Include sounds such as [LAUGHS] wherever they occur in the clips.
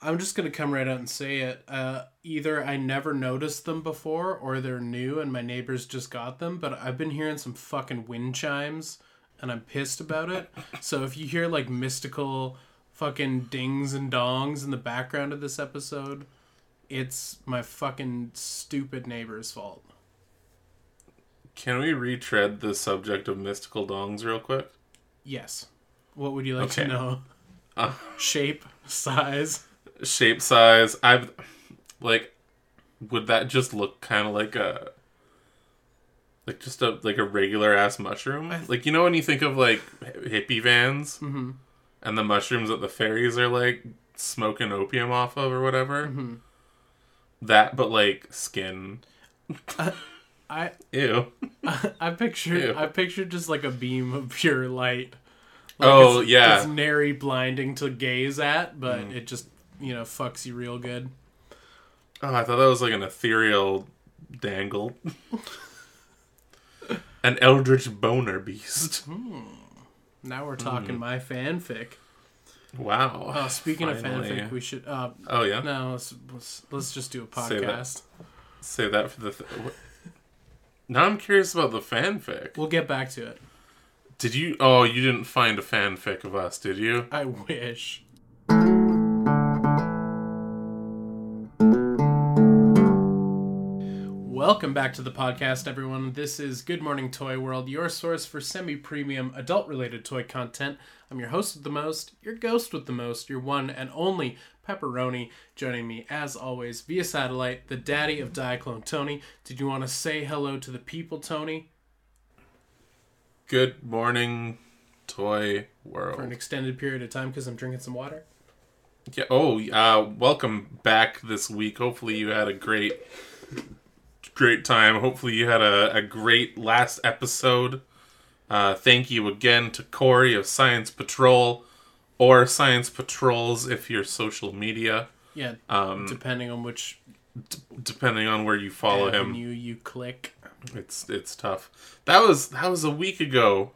I'm just gonna come right out and say it. Uh, either I never noticed them before, or they're new and my neighbors just got them. But I've been hearing some fucking wind chimes, and I'm pissed about it. So if you hear like mystical fucking dings and dongs in the background of this episode, it's my fucking stupid neighbor's fault. Can we retread the subject of mystical dongs real quick? Yes. What would you like Okay. to know? Uh, Shape, size. Shape, size. I've like. Would that just look kind of like a, like just a like a regular ass mushroom? like you know when you think of like hippie vans, Mhm. and the mushrooms that the fairies are like smoking opium off of or whatever. Mm-hmm. That, but like skin. I [LAUGHS] [LAUGHS] Ew. I pictured Ew. I pictured just like a beam of pure light. Like, Oh, it's, yeah. it's nary blinding to gaze at, but Mm. it just you know fucks you real good. Oh, I thought that was like an ethereal dangle. [LAUGHS] an eldritch boner beast. Now we're talking Mm. my fanfic. Wow. Oh, speaking Finally. of fanfic, we should. Uh, Oh yeah. no, let's, let's let's just do a Say that. podcast. Save that for the. Th- now I'm curious about the fanfic. We'll get back to it. Did you? Oh, you didn't find a fanfic of us, did you? I wish. Welcome back to the podcast, everyone. This is Good Morning Toy World, your source for semi premium adult related toy content. I'm your host with the most, your ghost with the most, your one and only Pepperoni. Joining me, as always, via satellite, the daddy of Diaclone Tony. Did you want to say hello to the people, Tony, Good morning, toy World. for an extended period of time because I'm drinking some water? Yeah. Oh, uh, welcome back this week. Hopefully you had a great, great time. Hopefully you had a, a great last episode. Uh, thank you again to Corey of Science Patrol, or Science Patrols if you're social media, Yeah, um, depending on which depending on where you follow him. avenue you click. It's it's tough. That was that was a week ago.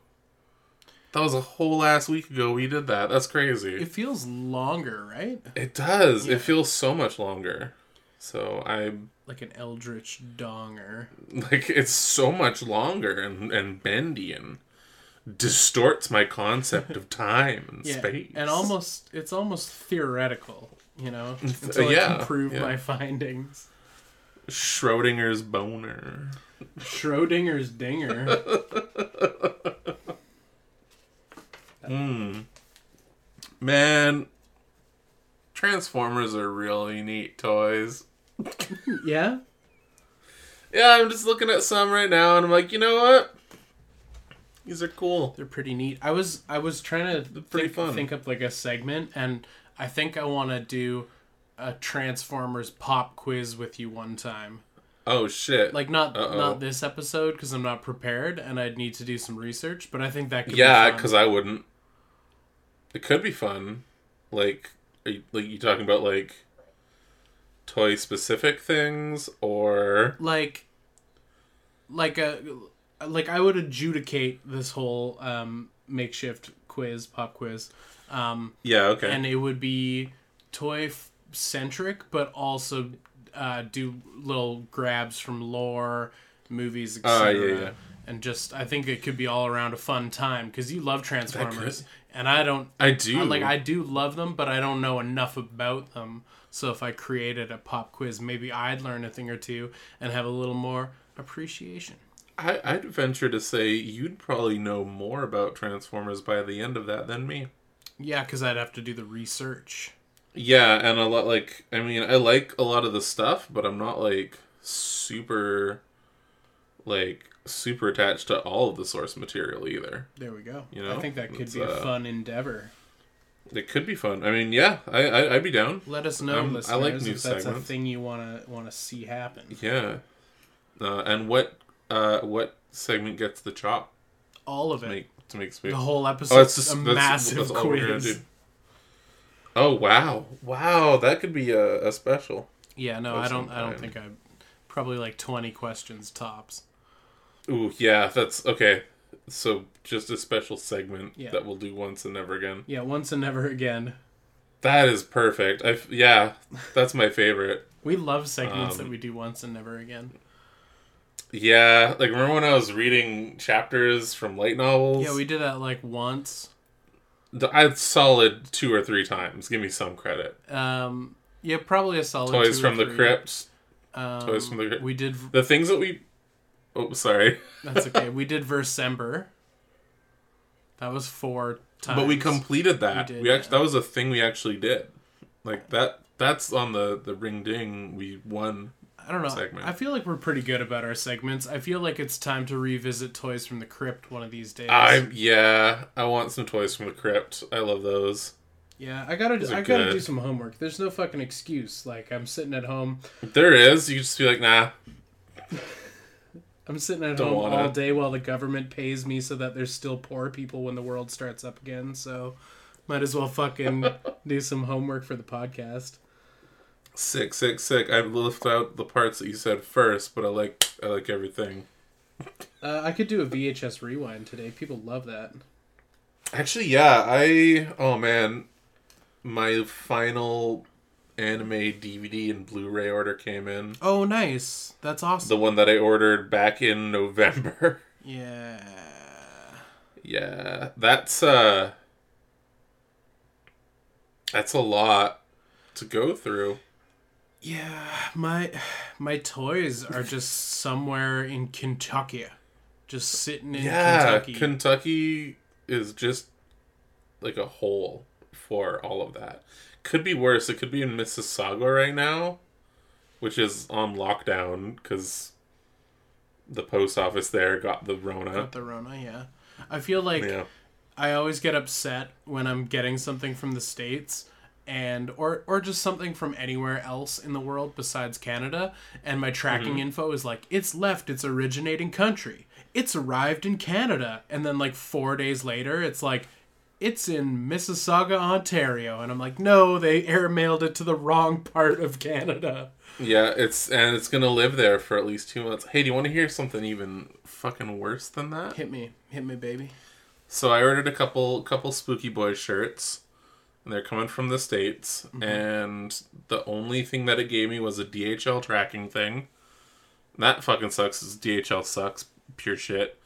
That was a whole last week ago we did that. That's crazy. It feels longer, right? It does. Yeah. It feels so much longer. So I Like an eldritch donger. like it's so much longer and and bendy and distorts my concept of time and [LAUGHS] Yeah, space. and almost it's almost theoretical, you know, [LAUGHS] until I yeah, can prove yeah. my findings. Schrodinger's boner. Schrodinger's dinger. [LAUGHS] Hmm. Man, Transformers are really neat toys. Yeah, Yeah, I'm just looking at some right now, and I'm like, you know what? These are cool. they're pretty neat. I was I was trying to pretty think, fun. think up like a segment, and I think I want to do a Transformers pop quiz with you one time. Oh shit! Like not Uh-oh. not this episode because I'm not prepared and I'd need to do some research. But I think that could yeah, because I wouldn't. It could be fun. Like, are you, like you talking about like toy specific things or like like a like I would adjudicate this whole um makeshift quiz pop quiz um yeah? Okay. and it would be toy centric but also uh do little grabs from lore movies Ah, etc yeah, yeah. and just I think it could be all around a fun time because you love Transformers and I don't I do I- like I do love them, but I don't know enough about them. So if I created a pop quiz, maybe I'd learn a thing or two and have a little more appreciation. I, I'd venture to say you'd probably know more about Transformers by the end of that than me. Yeah, because I'd have to do the research. Yeah, and a lot like I mean, I like a lot of the stuff, but I'm not like super like super attached to all of the source material either. There we go. You know, I think that could it's, be a uh, fun endeavor. It could be fun. I mean, yeah, I, I I'd be down. Let us know, I'm- I like if new that's a thing you wanna wanna see happen. Yeah. Uh, and what uh what segment gets the chop All of to it. make to make space? the whole Oh, episode. it's just a that's, massive that's quiz. Oh wow, wow, that could be a, a special. Yeah, no, I don't. I don't think I. Probably like twenty questions tops. Ooh, yeah, that's okay. So just a special segment Yeah. that we'll do once and never again. Yeah, once and never again. That is perfect. I yeah, that's my favorite. We love segments Um, that we do once and never again. Yeah, like remember when I was reading chapters from light novels? Yeah, we did that like once. I'd solid two or three times. Give me some credit. Um, yeah, probably a solid. Toys two or from the three. Crypt. Um, Toys from the Crypt. We did. The things that we. Oh, sorry. That's okay. [LAUGHS] we did Versember. That was four times. But we completed that. We We, did, actually that was a thing we actually did. Like that. That's on the the ring ding. We won. I don't know. segment. I feel like we're pretty good about our segments. I feel like it's time to revisit Toys from the Crypt one of these days. I yeah. I want some toys from the crypt. I love those. yeah, I gotta. I gotta good. do some homework. There's no fucking excuse. Like I'm sitting at home. There is. You just be like, nah. [LAUGHS] I'm sitting at Don't home wanna. all day while the government pays me so that there's still poor people when the world starts up again. So, might as well fucking [LAUGHS] do some homework for the podcast. Sick, sick, sick. I left out the parts that you said first, but I like I like everything. Uh, I could do a VHS rewind today. People love that. Actually, yeah. I oh man, my final anime DVD and Blu-ray order came in. Oh, nice. That's awesome. The one that I ordered back in [LAUGHS] November. yeah. yeah, that's uh, that's a lot to go through. Yeah, my my toys are just somewhere in Kentucky, just sitting in yeah, Kentucky. Kentucky is just like a hole for all of that. Could be worse. It could be in Mississauga right now, which is on lockdown because the post office there got the Rona. Got the Rona, yeah. I feel like Yeah. I always get upset when I'm getting something from the states and or or just something from anywhere else in the world besides Canada and my tracking mm-hmm. info is like it's left its originating country. It's arrived in Canada and then like 4 days later it's like it's in Mississauga, Ontario and I'm like no, they airmailed it to the wrong part of Canada. Yeah, it's and it's gonna live there for at least two months. Hey, do you want to hear something even fucking worse than that? Hit me. Hit me, baby. So I ordered a couple couple Spooky Boy shirts, and they're coming from the states. And the only thing that it gave me was a DHL tracking thing. That fucking sucks. DHL sucks, pure shit.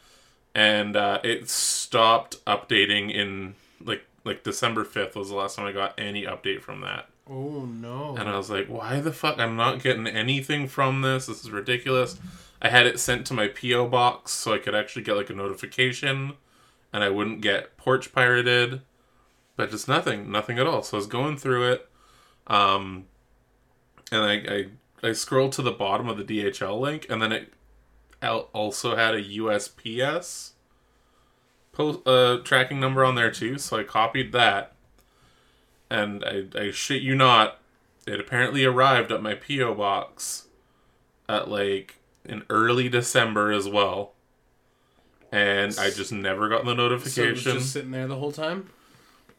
And uh, it stopped updating in like like December fifth was the last time I got any update from that. Oh no. And I was like, why the fuck? I'm not getting anything from this. This is ridiculous. I had it sent to my P.O. box so I could actually get like a notification and I wouldn't get porch pirated. But just nothing. Nothing at all. So I was going through it. Um, and I, I, I scrolled to the bottom of the DHL link and then it also had a USPS post, uh, tracking number on there too. So I copied that and I, I shit you not, it apparently arrived at my PO box at like in early December as well, and I just never got the notification. so it was notification. just sitting there the whole time?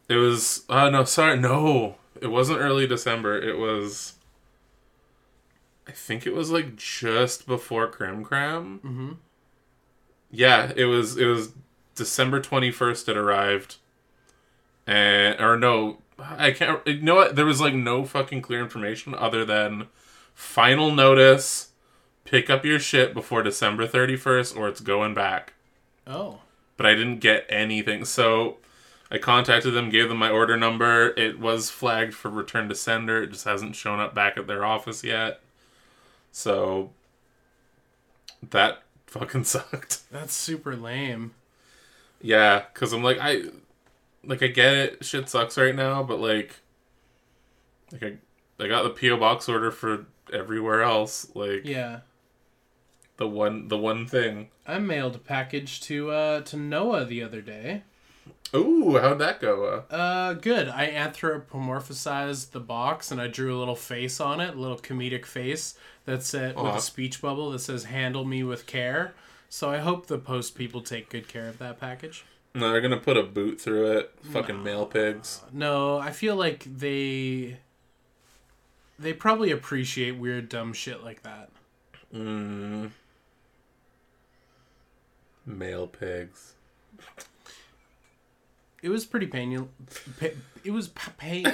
it was uh no sorry no it wasn't early December it was I think it was like just before Crim Cram. Mm-hmm. Yeah, it was it was December twenty first. It arrived, and or no, I can't. You know what? There was like no fucking clear information other than final notice. Pick up your shit before December thirty first, or it's going back. Oh. But I didn't get anything, so I contacted them, gave them my order number. It was flagged for return to sender. It just hasn't shown up back at their office yet. So that fucking [LAUGHS] sucked. That's super lame. Yeah, because I'm like I, like I get it. Shit sucks right now, but like, like I, I got the PO box order for everywhere else. Like Yeah. the one, the one thing. I mailed a package to uh to Noah the other day. Ooh, how'd that go? Uh, Uh good. I anthropomorphized the box and I drew a little face on it, a little comedic face that said with a speech bubble that says handle me with care. So I hope the post people take good care of that package. no, they're gonna put a boot through it. Fucking mail pigs. No, I feel like they they probably appreciate weird dumb shit like that. Mm. Mail pigs. it was pretty painful. It was pa- pain. [LAUGHS]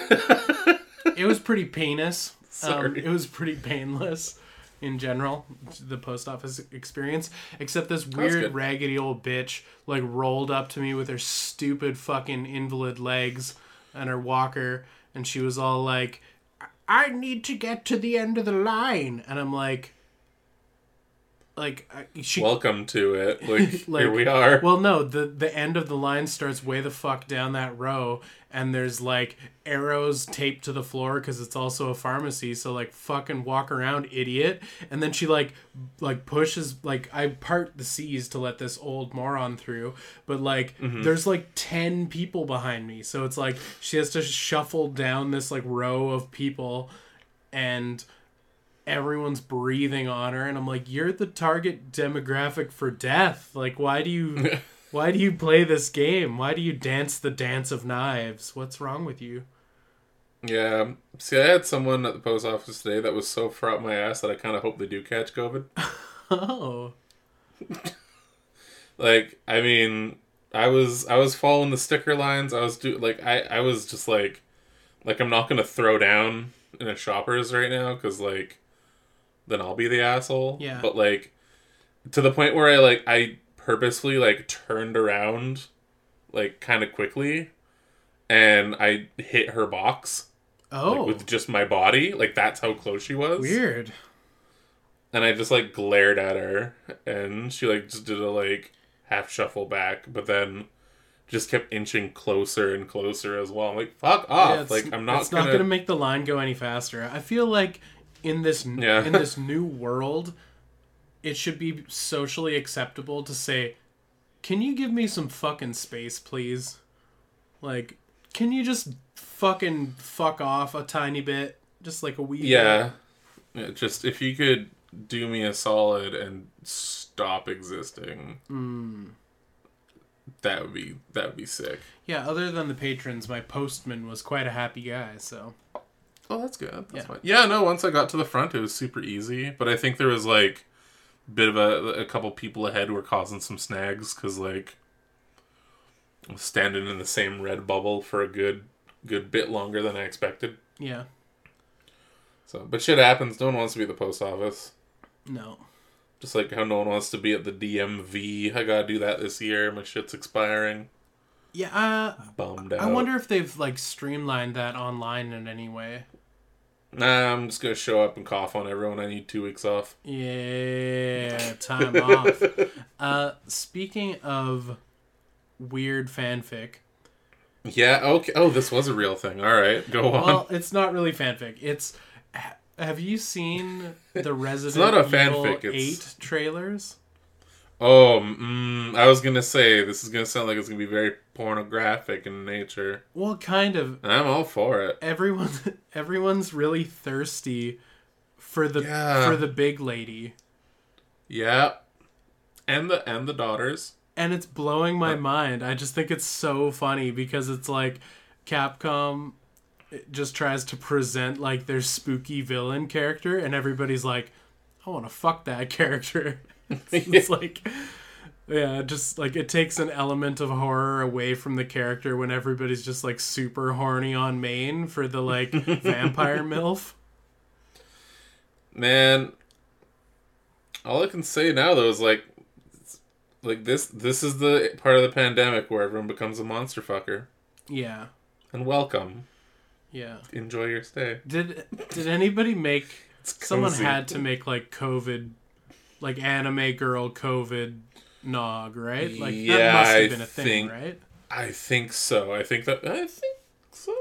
it was pretty painless. Um, Sorry. it was pretty painless in general. The post office experience, except this weird raggedy old bitch like rolled up to me with her stupid fucking invalid legs and her walker, and she was all like, "I need to get to the end of the line," and I'm like. Like she Welcome to it. [LAUGHS] Like, Like, here we are. well, no, the the end of the line starts way the fuck down that row, and there's like arrows taped to the floor because it's also a pharmacy. So like, fucking walk around, idiot. And then she like like pushes like I part the seas to let this old moron through, but like mm-hmm. there's like ten people behind me, so it's like she has to shuffle down this like row of people, and everyone's breathing on her and i'm like you're the target demographic for death like why do you [LAUGHS] why do you play this game why do you dance the dance of knives what's wrong with you yeah. Um, see, I had someone at the post office today that was so far up my ass that I kind of hope they do catch COVID. [LAUGHS] oh like, I mean, I was I was following the sticker lines. I was do like I I was just like like I'm not gonna throw down in a shoppers right now because like then I'll be the asshole. Yeah. But like to the point where I like I purposefully like turned around like kind of quickly and I hit her box oh like with just my body. Like that's how close she was. weird And I just like glared at her and she like just did a like half shuffle back, but then just kept inching closer and closer as well. I'm like, fuck off. Yeah, like I'm not it's gonna, not gonna make the line go any faster i feel like in this Yeah. in this [LAUGHS] new world it should be socially acceptable to say can you give me some fucking space please like can you just fucking fuck off a tiny bit just like a wee bit? Yeah. yeah. Just if you could do me a solid and stop existing. Hmm. That would be that would be sick. yeah other than the patrons my postman was quite a happy guy so Oh, that's good. That's Yeah. fine. Yeah, no, once I got to the front it was super easy, but I think there was like a bit of a a couple people ahead who were causing some snags cuz like I was standing in the same red bubble for a good good bit longer than I expected. yeah So, but shit happens. No one wants to be at the post office. no Just like how no one wants to be at the DMV. I gotta do that this year. My shit's expiring. Yeah uh, Bummed out. i wonder if they've like streamlined that online in any way Nah, I'm just gonna show up and cough on everyone. I need two weeks off. Yeah, [LAUGHS] time off. Uh, speaking of weird fanfic, Yeah. Okay. Oh, this was a real thing. All right, go on. well, it's not really fanfic. It's have you seen the [LAUGHS] Resident not a Evil fanfic, it's- Eight trailers? Oh, mm, I was gonna say this is gonna sound like it's gonna be very pornographic in nature. Well, kind of. I'm all for it. Everyone, [LAUGHS] everyone's really thirsty for the Yeah. for the big lady, Yeah. And the and the daughters. and it's blowing my mind. I just think it's so funny because it's like Capcom just tries to present like their spooky villain character, and everybody's like, "I want to fuck that [LAUGHS] character." [LAUGHS] it's like, yeah, just like it takes an element of horror away from the character when everybody's just like super horny on main for the like [LAUGHS] vampire milf. Man, all I can say now though is like, like this. This is the part of the pandemic where everyone becomes a monster fucker. Yeah, And welcome. yeah. Enjoy your stay. Did did anybody make? Someone had to make like COVID, like anime girl COVID nog, right? Like that must have been a thing, think- right? I think so. I think that. I think so.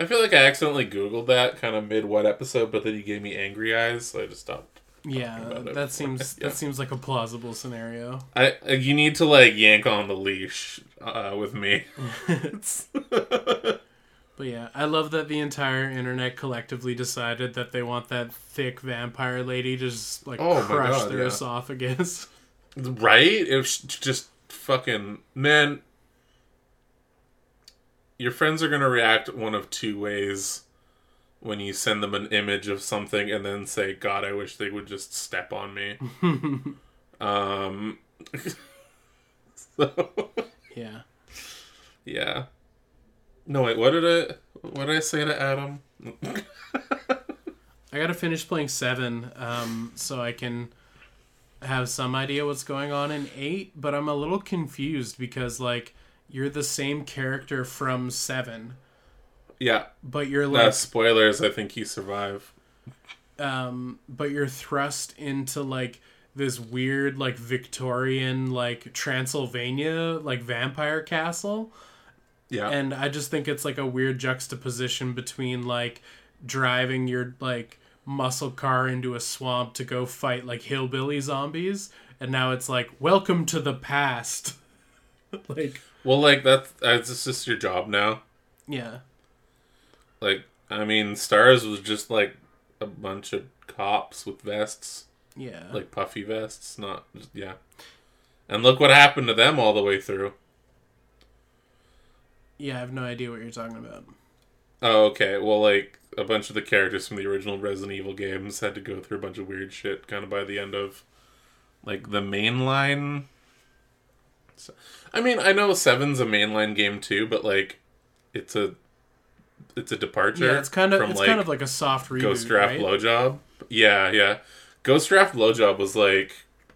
I feel like I accidentally Googled that kind of mid what episode, but then you gave me angry eyes, so I just stopped. Yeah, that before. seems [LAUGHS] Yeah. that seems like a plausible scenario. I you need to like yank on the leash uh, with me. [LAUGHS] [LAUGHS] It's- But yeah, I love that the entire internet collectively decided that they want that thick vampire lady to just like Oh crush God, their yeah. esophagus. right? It was just fucking man. Your friends are gonna react one of two ways when you send them an image of something and then say, "God, I wish they would just step on me." [LAUGHS] um. [LAUGHS] so, yeah. Yeah. No wait, what did I what did I say to Adam? [LAUGHS] I gotta finish playing seven, um, so I can have some idea what's going on in eight. But I'm a little confused because like you're the same character from seven, yeah. but you're like spoilers, I think you survive. um but you're thrust into like this weird like Victorian like Transylvania like vampire castle Yeah. and I just think it's like a weird juxtaposition between like driving your like muscle car into a swamp to go fight like hillbilly zombies and now it's like welcome to the past [LAUGHS] like well like that's uh, that's just your job now. yeah Like I mean Stars was just like a bunch of cops with vests. yeah Like puffy vests, not yeah. And look what happened to them all the way through. Yeah I have no idea what you're talking about Oh, okay. Well, like a bunch of the characters from the original Resident Evil games had to go through a bunch of weird shit, kind of by the end of like the mainline. So, I mean, I know Seven's a mainline game too, but like it's a it's a departure. yeah it's kind of from it's like kind of like a soft reboot Ghost Draft right? Blowjob. Yeah, yeah. Ghost Draft Blowjob was like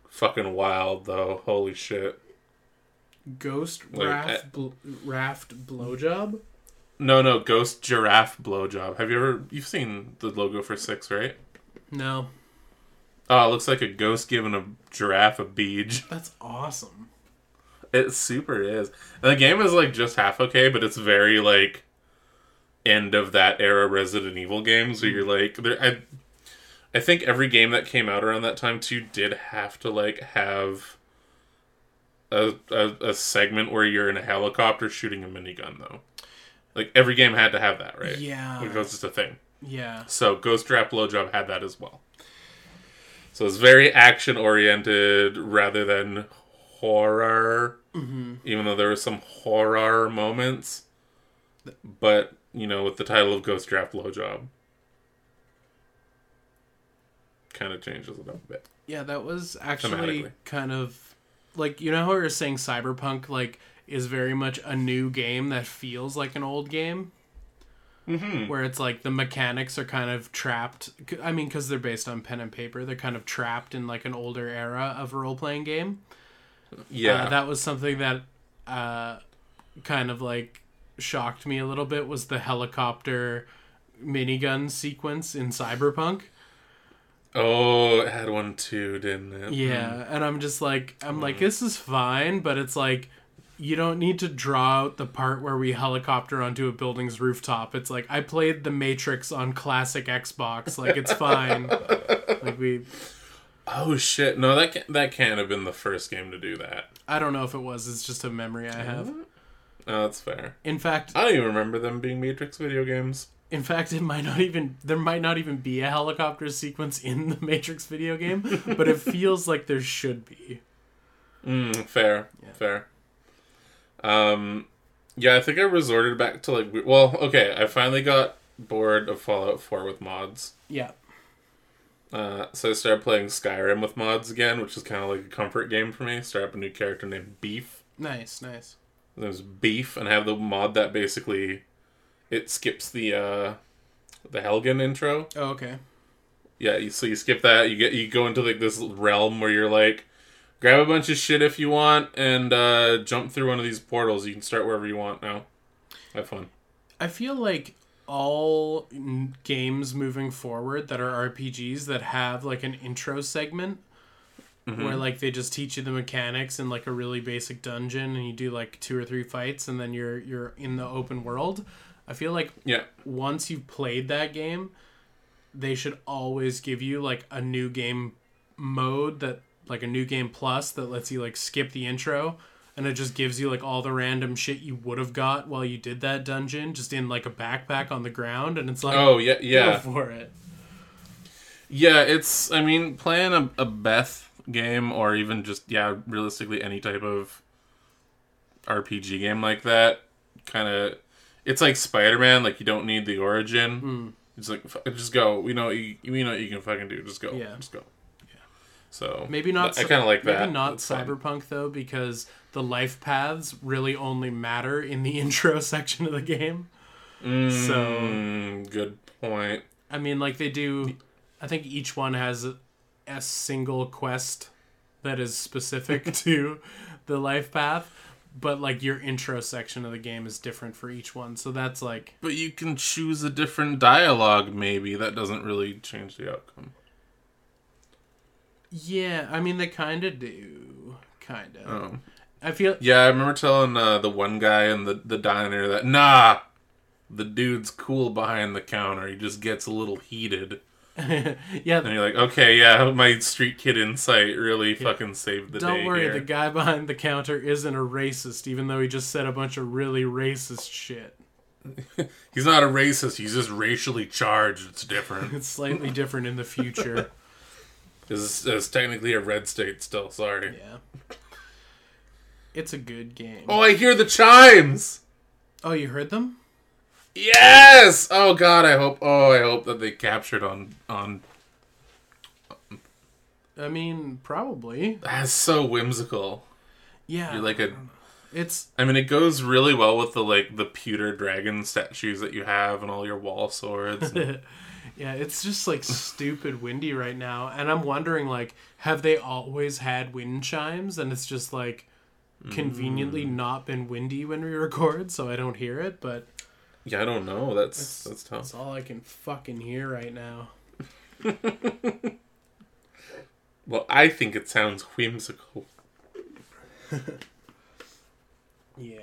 fucking wild though. Holy shit. Ghost raft bl- raft blowjob No, no, Ghost Giraffe Blowjob. Have you ever you've seen the logo for six, right? no Oh, it looks like a ghost giving a giraffe a beach. [LAUGHS] that's awesome It super is. And the game is like just half okay, but it's very like end of that era Resident Evil games where you're like there I I think every game that came out around that time too did have to like have a, a, a segment where you're in a helicopter shooting a minigun though. Like every game had to have that, right? Yeah. Like that's just a thing. yeah So Ghost Trap Blowjob had that as well. So it's very action oriented rather than horror. Mm-hmm. Even though there were some horror moments, but you know, with the title of Ghost Trap Blowjob, kind of changes it up a bit. Yeah, that was actually kind of like you know how we were saying Cyberpunk like is very much a new game that feels like an old game. Mm-hmm. Where it's like the mechanics are kind of trapped. I mean, because they're based on pen and paper, they're kind of trapped in like an older era of a role playing game. Yeah, Uh, that was something that uh, kind of like shocked me a little bit was the helicopter minigun sequence in Cyberpunk. Oh, it had one too, didn't it? Yeah, hmm. and I'm just like I'm like hmm. this is fine, but it's like you don't need to draw out the part where we helicopter onto a building's rooftop. It's like I played The Matrix on classic Xbox. Like it's fine. [LAUGHS] like we Oh shit! No, that can, that can't have been the first game to do that. I don't know if it was. It's just a memory I have. Oh, that's fair. In fact, I don't even remember them being Matrix video games. In fact, it might not even there might not even be a helicopter sequence in the Matrix video game, but it feels like there should be. Mm, fair, fair. Um, yeah, I think I resorted back to like. Well, okay, I finally got bored of Fallout Four with mods. Yeah. Uh, so I started playing Skyrim with mods again, which is kind of like a comfort game for me. Start up a new character named Beef. Nice, nice. There's Beef, and I have the mod that basically it skips the uh, the Helgen intro. Oh, okay. Yeah, so you skip that. You get you go into like this realm where you're like, grab a bunch of shit if you want, and uh, jump through one of these portals. You can start wherever you want now. Have fun. I feel like all n- games moving forward that are RPGs that have like an intro segment where like they just teach you the mechanics in like a really basic dungeon and you do like two or three fights and then you're you're in the open world. I feel like Yeah, once you've played that game, they should always give you like a new game mode that like a new game plus that lets you like skip the intro and it just gives you like all the random shit you would have got while you did that dungeon just in like a backpack on the ground and it's like Oh yeah, go yeah, for it. yeah. It's I mean playing a, a Beth game or even just yeah, realistically any type of RPG game like that. Kind of, it's like Spider Man. Like you don't need the origin. It's like just go. We know you, we know what you can fucking do. Just go. Yeah. Just go. Yeah. So Maybe not. I kind of like that. Maybe not That's cyberpunk though, because the life paths really only matter in the [LAUGHS] intro section of the game. Mm, good point. I mean, like they do. I think each one has a, a single quest that is specific [LAUGHS] to the life path, but like your intro section of the game is different for each one. So that's like, But you can choose a different dialogue. Maybe that doesn't really change the outcome. yeah. I mean, they kind of do, kind of. Oh. I feel Yeah, I remember telling uh, the one guy in the, the diner that, nah, the dude's cool behind the counter. He just gets a little heated. [LAUGHS] yeah. And you're like, okay, yeah, my street kid insight really fucking saved the day. Don't worry, here. the guy behind the counter isn't a racist, even though he just said a bunch of really racist shit. [LAUGHS] He's not a racist, he's just racially charged. It's different. [LAUGHS] It's slightly different in the future. It's, it's technically a red state still, sorry. Yeah. It's a good game. Oh, I hear the chimes! Oh, you heard them? Yes! Oh god, I hope oh I hope that they captured on on I mean, probably. that's so whimsical. Yeah. You're like a it's I mean it goes really well with the like the pewter dragon statues that you have and all your wall swords. and- [LAUGHS] yeah, it's just like stupid windy right now, and I'm wondering like, have they always had wind chimes, and it's just like conveniently Mm. not been windy when we record, so I don't hear it, but yeah, I don't know. That's that's tough. that's all I can fucking hear right now. [LAUGHS] Well, I think it sounds whimsical. [LAUGHS] Yeah.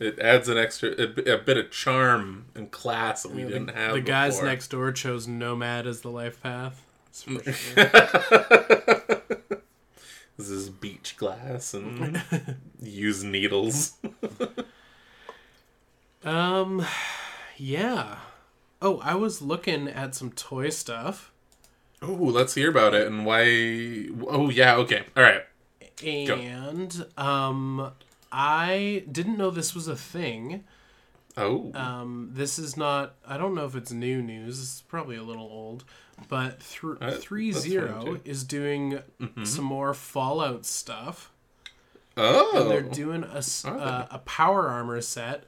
It adds an extra a, a bit of charm and class that we Yeah, didn't the, have the guys before. next door chose Nomad as the life path. That's for [LAUGHS] sure. This is beach glass and use needles. Um, yeah. Oh, I was looking at some toy stuff, Oh, let's hear about it and why. Oh, yeah, okay. All right. and um, I didn't know this was a thing. Oh. Um, this is not. I don't know if it's new news. It's probably a little old, but th- Uh, three zero is doing some more Fallout stuff. oh. and they're doing a Are uh, a power armor set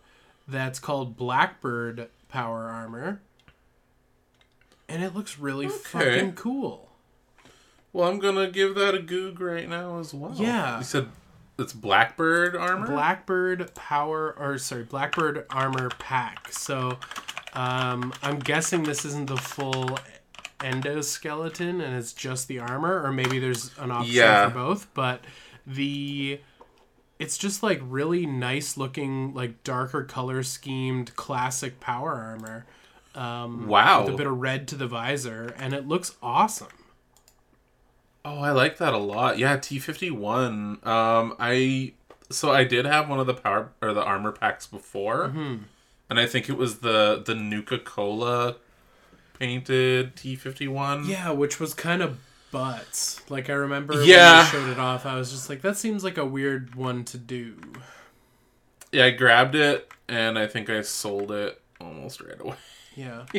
that's called Blackbird Power Armor, and it looks really fucking cool. well, I'm going to give that a goog right now as well. Yeah. You said it's Blackbird armor? Blackbird Power, or sorry, Blackbird Armor Pack. So, um, I'm guessing this isn't the full endoskeleton and it's just the armor, or maybe there's an option Yeah. for both. But the it's just like really nice looking, like darker color schemed classic power armor. Um, Wow. with a bit of red to the visor, and it looks awesome. Oh, I like that a lot. Yeah, T fifty one. Um, I so I did have one of the power or the armor packs before, Mm-hmm. and I think it was the the Nuka Cola painted T fifty one. Yeah, which was kind of butts. Like I remember Yeah. when showed it off, I was just like, that seems like a weird one to do. yeah. I grabbed it and I think I sold it almost right away. Yeah. [LAUGHS]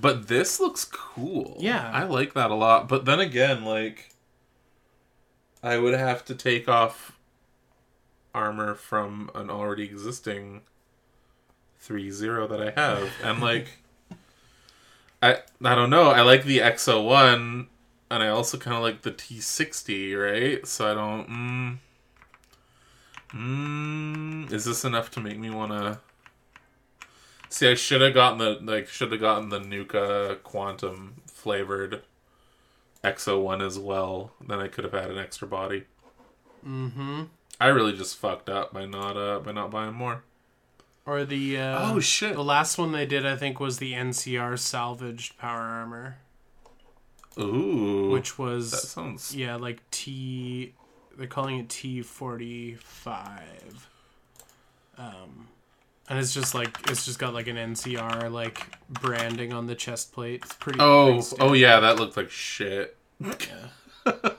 But this looks cool. Yeah. I like that a lot. But then again, like, I would have to take off armor from an already existing three zero that I have, and like, [LAUGHS] I I don't know. I like the XO oh one, and I also kind of like the T sixty, right? So I don't. Mm, mm, is this enough to make me want to? See, I should have gotten the like should have gotten the Nuka Quantum flavored XO one as well. Then I could have had an extra body. Mm-hmm. I really just fucked up by not uh by not buying more. Or the uh, Oh, shit. The last one they did, I think, was the NCR salvaged power armor, Ooh, which was that sounds yeah, like T. They're calling it T forty five. Um, and it's just like it's just got like an NCR like branding on the chest plate. It's pretty. Oh, oh yeah, that looked like shit. Yeah. [LAUGHS]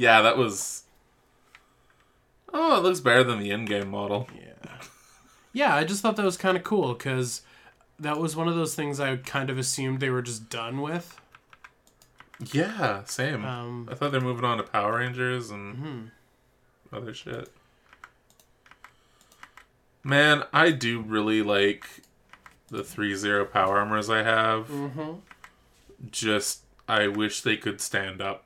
Yeah, that was. Oh, it looks better than the in-game model. Yeah. Yeah, I just thought that was kind of cool because that was one of those things I kind of assumed they were just done with. Yeah, same. Um, I thought they're moving on to Power Rangers and mhm. other shit. Man, I do really like the three zero power armors I have. Mhm. Just I wish they could stand up.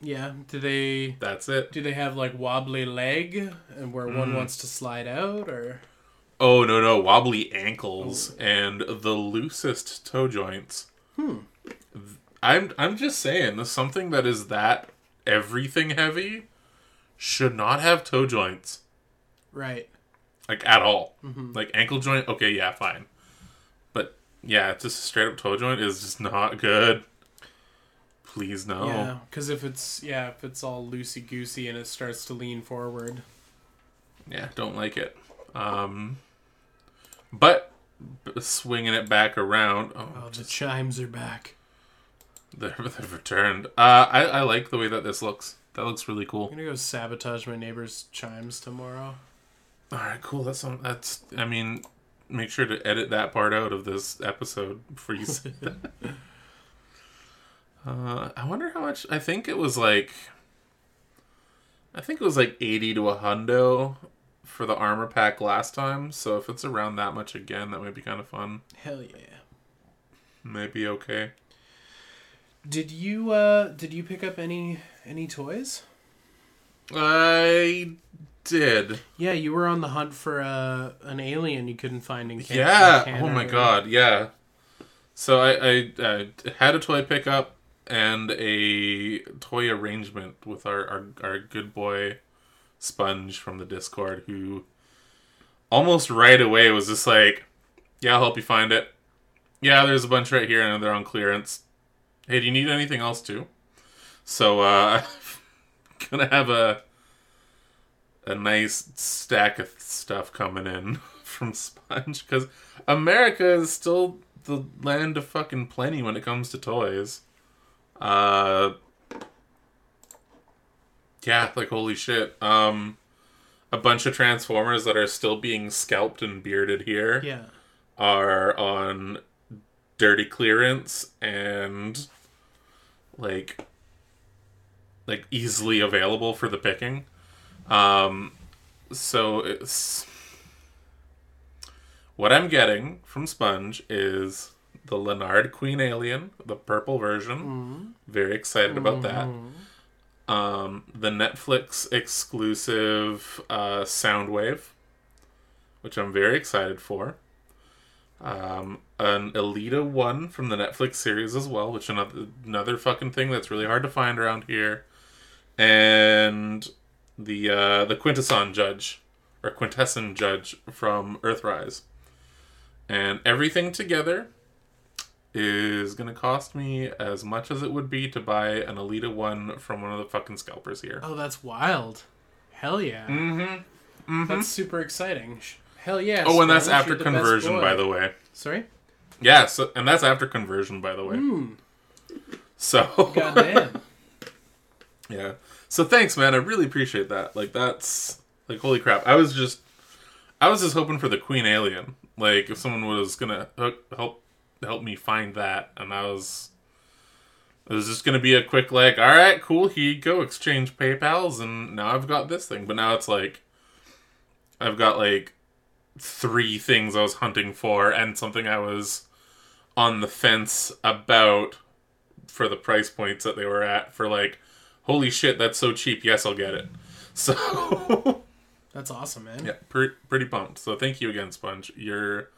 Yeah. Do they That's it. do they have like wobbly leg and where one Mm. wants to slide out or Oh no no wobbly ankles and the loosest toe joints. Hmm. I'm I'm just saying, something that is that everything heavy should not have toe joints right? like at all. Mm-hmm. Like ankle joint, okay, yeah, fine. But yeah, just a straight up toe joint is just not good. Please no. Yeah, because if it's yeah, if it's all loosey goosey and it starts to lean forward, Yeah, don't like it. Um, but swinging it back around. Oh, oh, the chimes are back. They're, [LAUGHS] they've returned. Uh, I, I like the way that this looks. That looks really cool. I'm gonna go sabotage my neighbor's chimes tomorrow. All right, cool. That's some, that's. I mean, make sure to edit that part out of this episode before you say that. [LAUGHS] Uh, I wonder how much. I think it was like. I think it was like eighty to a hundo for the armor pack last time. So if it's around that much again, that might be kind of fun. Hell yeah! Maybe okay. Did you uh did you pick up any any toys? I did. Yeah, you were on the hunt for uh, an alien you couldn't find in Can- yeah. Oh my god. Yeah. So I, I, I had a toy pickup and a toy arrangement with our, our our good boy Sponge from the Discord, who almost right away was just like, "Yeah, I'll help you find it. Yeah, there's a bunch right here, and they're on clearance. Hey, do you need anything else too?" So uh, [LAUGHS] I'm gonna have a a nice stack of stuff coming in [LAUGHS] from Sponge because America is still the land of fucking plenty when it comes to toys. Uh, yeah, like holy shit. Um, a bunch of Transformers that are still being scalped and bearded here Yeah. are on dirty clearance and like like easily available for the picking. Um so it's what I'm getting from Sponge is the Lanard Queen Alien, the purple version. Very excited about that. Um, the Netflix exclusive uh, Soundwave, which I'm very excited for. Um, an Elita one from the Netflix series as well, which another another fucking thing that's really hard to find around here, and the uh, the Quintesson Judge or Quintesson Judge from Earthrise, and everything together is gonna cost me as much as it would be to buy an Elita one from one of the fucking scalpers here. Oh, that's wild. Hell yeah. Mm-hmm. That's super exciting. Hell yeah. Oh, and that's after conversion, by the way. Sorry? Yeah, so, and that's after conversion, by the way. Hmm. So, Goddamn. [LAUGHS] yeah. So thanks, man. I really appreciate that. Like, that's like holy crap. I was just, I was just hoping for the Queen Alien. Like, if someone was gonna hook, help help me find that, and I was, it was just gonna be a quick like, all right, cool, here you go, exchange PayPal's, and now I've got this thing. But now it's like, I've got like three things I was hunting for, and something I was on the fence about for the price points that they were at for like holy shit that's so cheap yes i'll get it [LAUGHS] so That's awesome, man. yeah pre- pretty pumped so thank you again sponge you're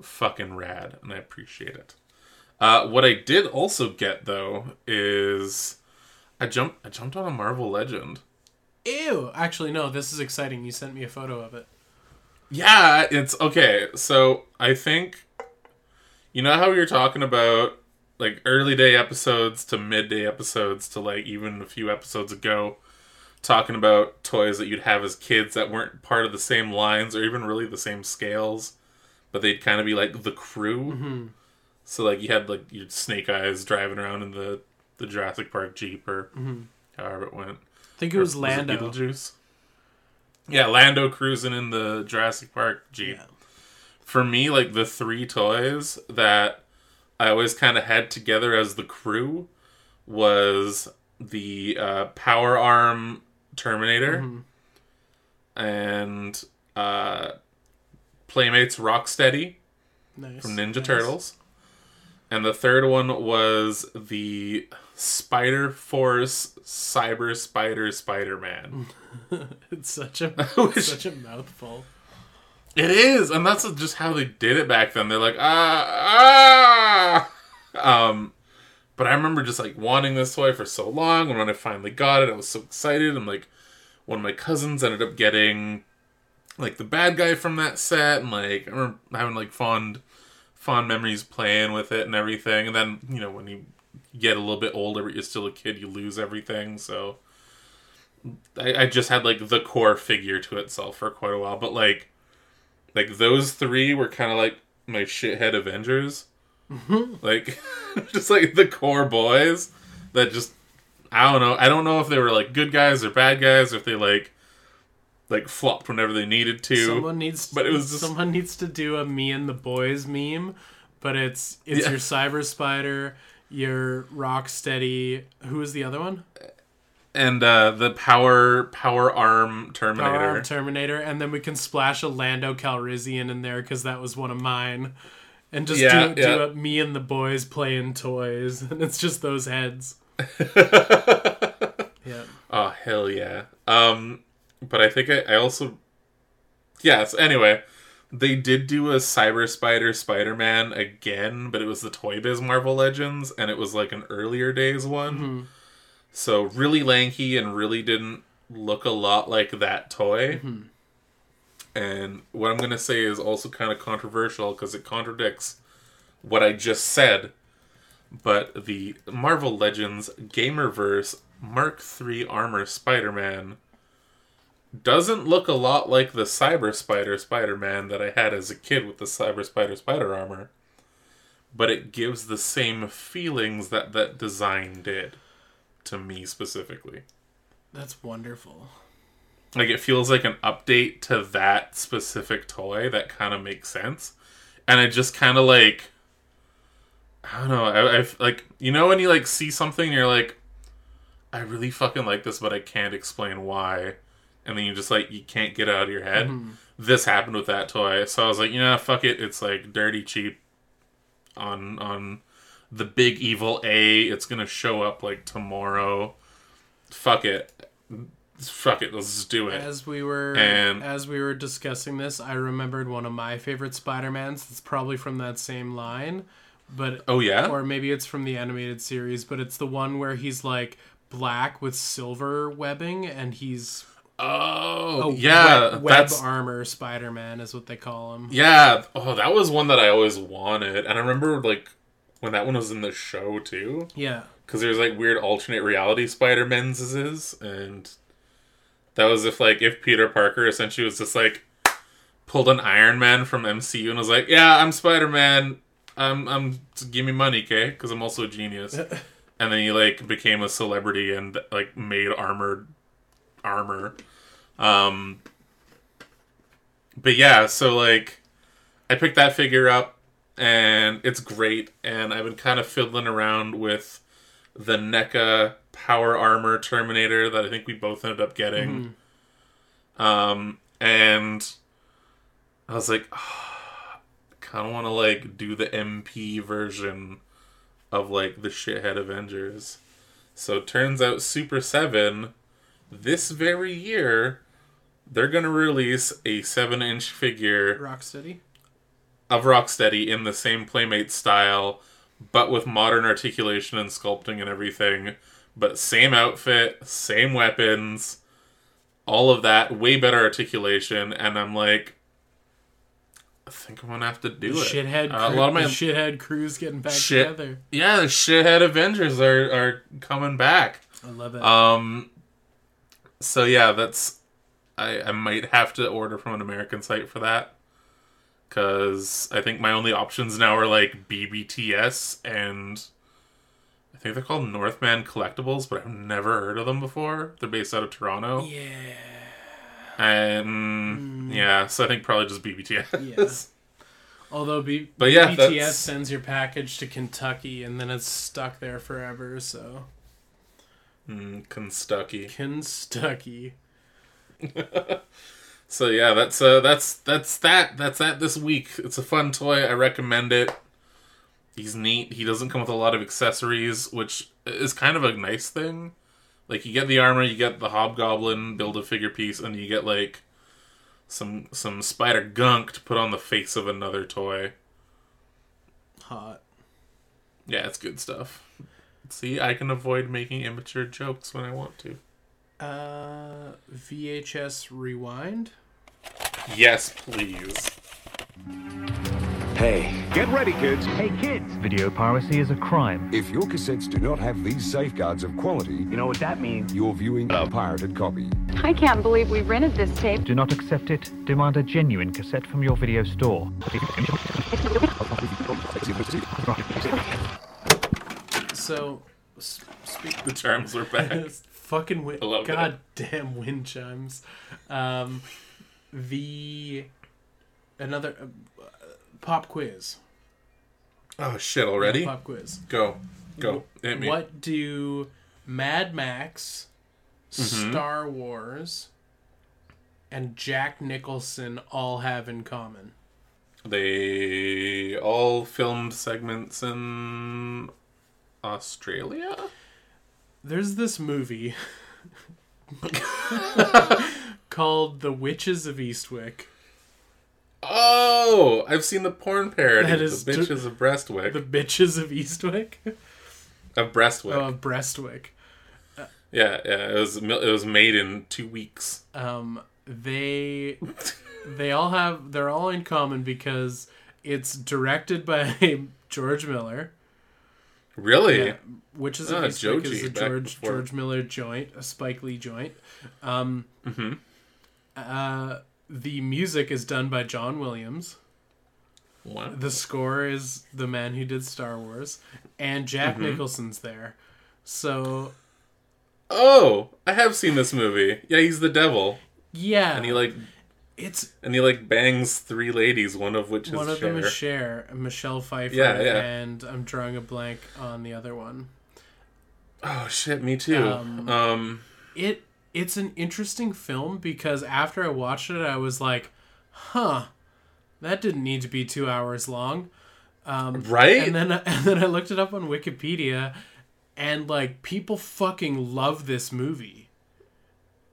fucking rad and i appreciate it uh, what i did also get though is i jumped i jumped on a marvel legend Ew. Actually, no, this is exciting. You sent me a photo of it. Yeah, it's okay. So I think you know how we were talking about like early day episodes to midday episodes to like even a few episodes ago talking about toys that you'd have as kids that weren't part of the same lines or even really the same scales, but they'd kind of be like the crew. Mm-hmm. So like you had like your Snake Eyes driving around in the the Jurassic Park Jeep or however it went. I think it was Or Lando. Beetlejuice? Yeah, Lando cruising in the Jurassic Park Jeep. Yeah. For me, like the three toys that I always kind of had together as the crew was the uh, Power Arm Terminator Mm-hmm. and uh, Playmates Rocksteady Nice. from Ninja nice. Turtles. And the third one was the Spider Force Cyber Spider Spider Man. [LAUGHS] it's such a [LAUGHS] Which- such a mouthful. It is, and that's just how they did it back then. They're like, ah, ah. Um, but I remember just like wanting this toy for so long, and when I finally got it, I was so excited. And like, one of my cousins ended up getting like the bad guy from that set, and like I remember having like fond, fond memories playing with it and everything. And then you know when you get a little bit older, but you're still a kid, you lose everything. So I, I just had like the core figure to itself for quite a while, but like like those three were kind of like my shithead Avengers, mm-hmm. like [LAUGHS] just like the core boys that just I don't know. I don't know if they were like good guys or bad guys, or if they like like flopped whenever they needed to. Someone needs, but it was just- someone needs to do a me and the boys meme, but it's it's Yeah. your Cyber Spider, your Rocksteady. Who is the other one? And uh, the power power arm Power Terminator. Arm Terminator, and then we can splash a Lando Calrissian in there because that was one of mine, and just Yeah, do, yeah. do a me and the boys playing toys, [LAUGHS] and it's just those heads. [LAUGHS] Yeah. Oh hell yeah. Um but I think I, I also Yes, anyway. They did do a Cyber Spider Spider Man again, but it was the Toy Biz Marvel Legends, and it was like an earlier days one. So really lanky and really didn't look a lot like that toy. Mm-hmm. And what I'm gonna say is also kind of controversial because it contradicts what I just said. But the Marvel Legends Gamerverse Mark III Armor Spider Man doesn't look a lot like the Cyber Spider Spider Man that I had as a kid with the Cyber Spider Spider armor. But it gives the same feelings that that design did to me specifically. That's wonderful. Like it feels like an update to that specific toy that kind of makes sense, and it just kind of like I don't know. I, I like you know when you like see something, and you're like, I really fucking like this, but I can't explain why, and then you just like you can't get it out of your head. Mm-hmm. This happened with that toy, so I was like, you know, fuck it. It's like dirty cheap on on the big evil A. It's gonna show up like tomorrow. Fuck it. Fuck it. Let's just do it. As we were And- as we were discussing this, I remembered one of my favorite Spider-Mans. It's probably from that same line, but Oh yeah. or maybe it's from the animated series, but it's the one where he's like black with silver webbing and he's Oh, yeah, web, web that's armor Spider-Man is what they call him. yeah. Oh, that was one that I always wanted, and I remember like when that one was in the show too, Yeah. because there's like weird alternate reality Spider Men's and that was if like if Peter Parker essentially was just like pulled an Iron Man from MCU and was like, yeah, I'm Spider Man. I'm I'm give me money, okay? Because I'm also a genius. [LAUGHS] and then he like became a celebrity and like made armored armor. Um But yeah, so like I picked that figure up and it's great and I've been kind of fiddling around with the NECA power armor Terminator that I think we both ended up getting. Um and I was like, I kind of want to like do the MP version of like the shithead Avengers. So it turns out Super 7 this very year they're going to release a 7 inch figure Rocksteady. Of Rocksteady in the same Playmate style, but with modern articulation and sculpting and everything. But same outfit, same weapons, all of that, way better articulation, and I'm like, I think I'm gonna have to do it. Shithead Uh, crew, a lot of my the shithead crews getting back Shit. together. yeah, the shithead Avengers are are coming back. I love it. Um, so yeah, that's I I might have to order from an American site for that because I think my only options now are like BBTS and I think they're called Northman Collectibles, but I've never heard of them before. They're based out of Toronto, yeah. and yeah, so I think probably just BBTS. Yeah. Although B- [LAUGHS] But yeah, BTS that's- sends your package to Kentucky and then it's stuck there forever. So Mm, Kentucky. Kentucky. [LAUGHS] So yeah, that's uh, that's that's that. That's that this week. It's a fun toy. I recommend it. He's neat. He doesn't come with a lot of accessories, which is kind of a nice thing. Like you get the armor, you get the hobgoblin, build a figure piece, and you get like some some spider gunk to put on the face of another toy. Hot. Yeah, it's good stuff. See, I can avoid making immature jokes when I want to. Uh, VHS Rewind. Yes, please. Hey, get ready, kids. Hey kids, video piracy is a crime. If your cassettes do not have these safeguards of quality, You know what that means? you're viewing a pirated copy. I can't believe we rented this tape. Do not accept it. Demand a genuine cassette from your video store. So, speak. The terms are back. [LAUGHS] fucking wind, I love that. goddamn wind chimes. Um, the another uh, pop quiz. oh shit! Already? Pop quiz. Go, go. Hit me. What do Mad Max, Mm-hmm. Star Wars, and Jack Nicholson all have in common? They all filmed segments in Australia. There's this movie [LAUGHS] called The Witches of Eastwick. Oh, I've seen the porn parody. That is the bitches of Breastwick. The Bitches of Eastwick? of Breastwick. Oh, of Breastwick. yeah, yeah. It was it was made in two weeks. um, they they all have they're all in common because it's directed by [LAUGHS] George Miller. Really? Yeah, which is Ah, a, Joji is a George before. George Miller joint, a Spike Lee joint. Um, Mm-hmm. uh, the music is done by John Williams. What? The score is the man who did Star Wars, and Jack Mm-hmm. Nicholson's there. So Oh, I have seen this movie. Yeah, he's the devil, yeah, and he like it's and he like bangs three ladies, one of which is one of Cher. them is Cher, Michelle Pfeiffer, Yeah, yeah. and I'm drawing a blank on the other one. Oh shit, me too. Um, um It it's an interesting film because after I watched it, I was like, "Huh, that didn't need to be two hours long." um, right? And then [LAUGHS] and then I looked it up on Wikipedia, and like people fucking love this movie.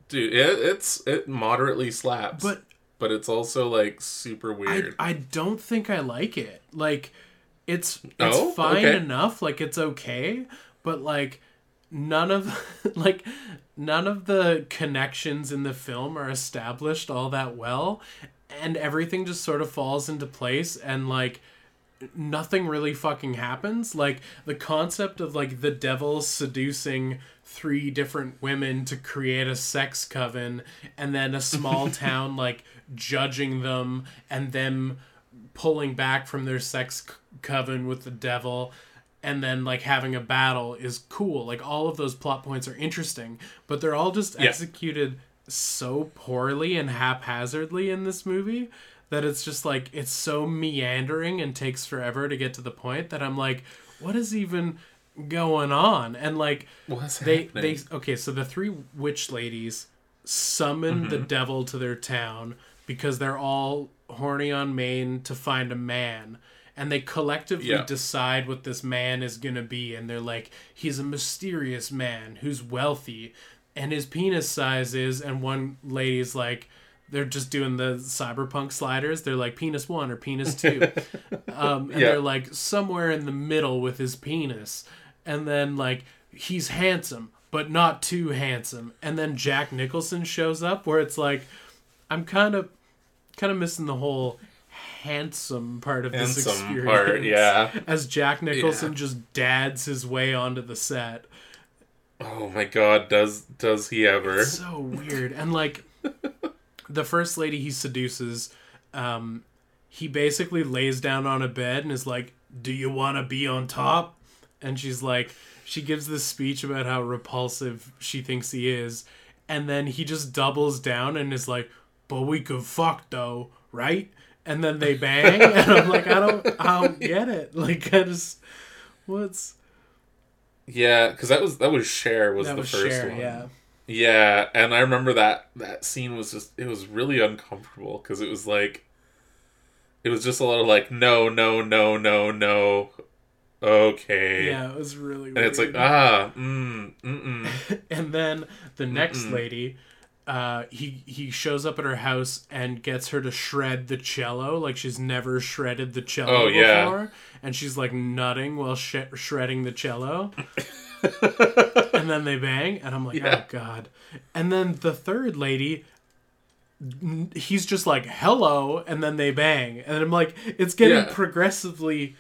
Dude, it, it's it moderately slaps, But but it's also like super I, weird. I don't think I like it. Like it's it's Oh, fine okay. enough, like it's okay, but like none of [LAUGHS] like none of the connections in the film are established all that well and everything just sort of falls into place and like nothing really fucking happens. Like the concept of like the devil seducing three different women to create a sex coven and then a small [LAUGHS] town like judging them and them pulling back from their sex coven with the devil and then like having a battle is cool. Like all of those plot points are interesting, but they're all just Yeah. executed so poorly and haphazardly in this movie that it's just like it's so meandering and takes forever to get to the point that I'm like, what is even going on? And like What's they happening? they okay, so the three witch ladies summon the mm-hmm. devil to their town because they're all horny on Maine to find a man. And they collectively Yeah. decide what this man is gonna be, and they're like, he's a mysterious man who's wealthy, and his penis size is, and one lady's like, they're just doing the cyberpunk sliders. They're like penis one or penis two, [LAUGHS] um, and Yeah. they're like somewhere in the middle with his penis, and then like he's handsome but not too handsome, and then Jack Nicholson shows up where it's like I'm kind of kind of missing the whole handsome part of this experience. part, yeah. As Jack Nicholson Yeah. just dads his way onto the set. Oh my god, does does he ever? so weird and like [LAUGHS] the first lady he seduces um he basically lays down on a bed and is like do you want to be on top and she's like she gives this speech about how repulsive she thinks he is and then he just doubles down and is like but we could fuck though right and then they bang, [LAUGHS] and I'm like, I don't, I don't get it. [LAUGHS] Like, I just, what's Yeah, because that was that was Cher was that the was first Cher, one. yeah. Yeah, and I remember that that scene was just it was really uncomfortable because it was like it was just a lot of like no no no no no okay Yeah, it was really and it's like ah mm mm mm [LAUGHS] and then the next lady uh he he shows up at her house and gets her to shred the cello like she's never shredded the cello Oh, yeah. before. And she's like nutting while sh- shredding the cello. [LAUGHS] And then they bang and i'm like Yeah. oh god. And then the third lady he's just like hello and then they bang. And i'm like it's getting Yeah. progressively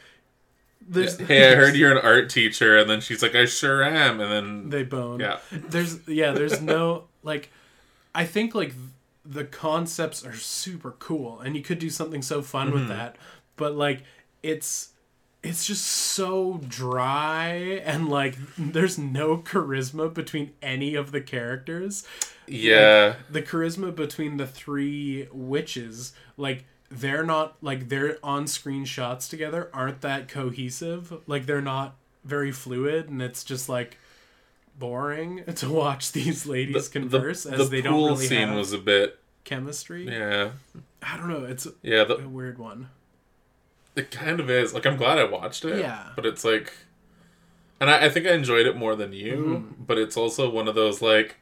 there's hey I heard [LAUGHS] you're an art teacher and then she's like I sure am and then they bone. Yeah. There's yeah there's no like i think like the concepts are super cool and you could do something so fun Mm-hmm. with that but like it's it's just so dry and like there's no charisma between any of the characters yeah the charisma between the three witches like they're not like their on-screen shots together aren't that cohesive like they're not very fluid and it's just like boring [LAUGHS] to watch these ladies converse as they don't really scene have was a bit chemistry yeah i don't know it's yeah a the, weird one it kind of is like I'm glad I watched it Yeah. but it's like and I, I think I enjoyed it more than you Mm-hmm. but it's also one of those like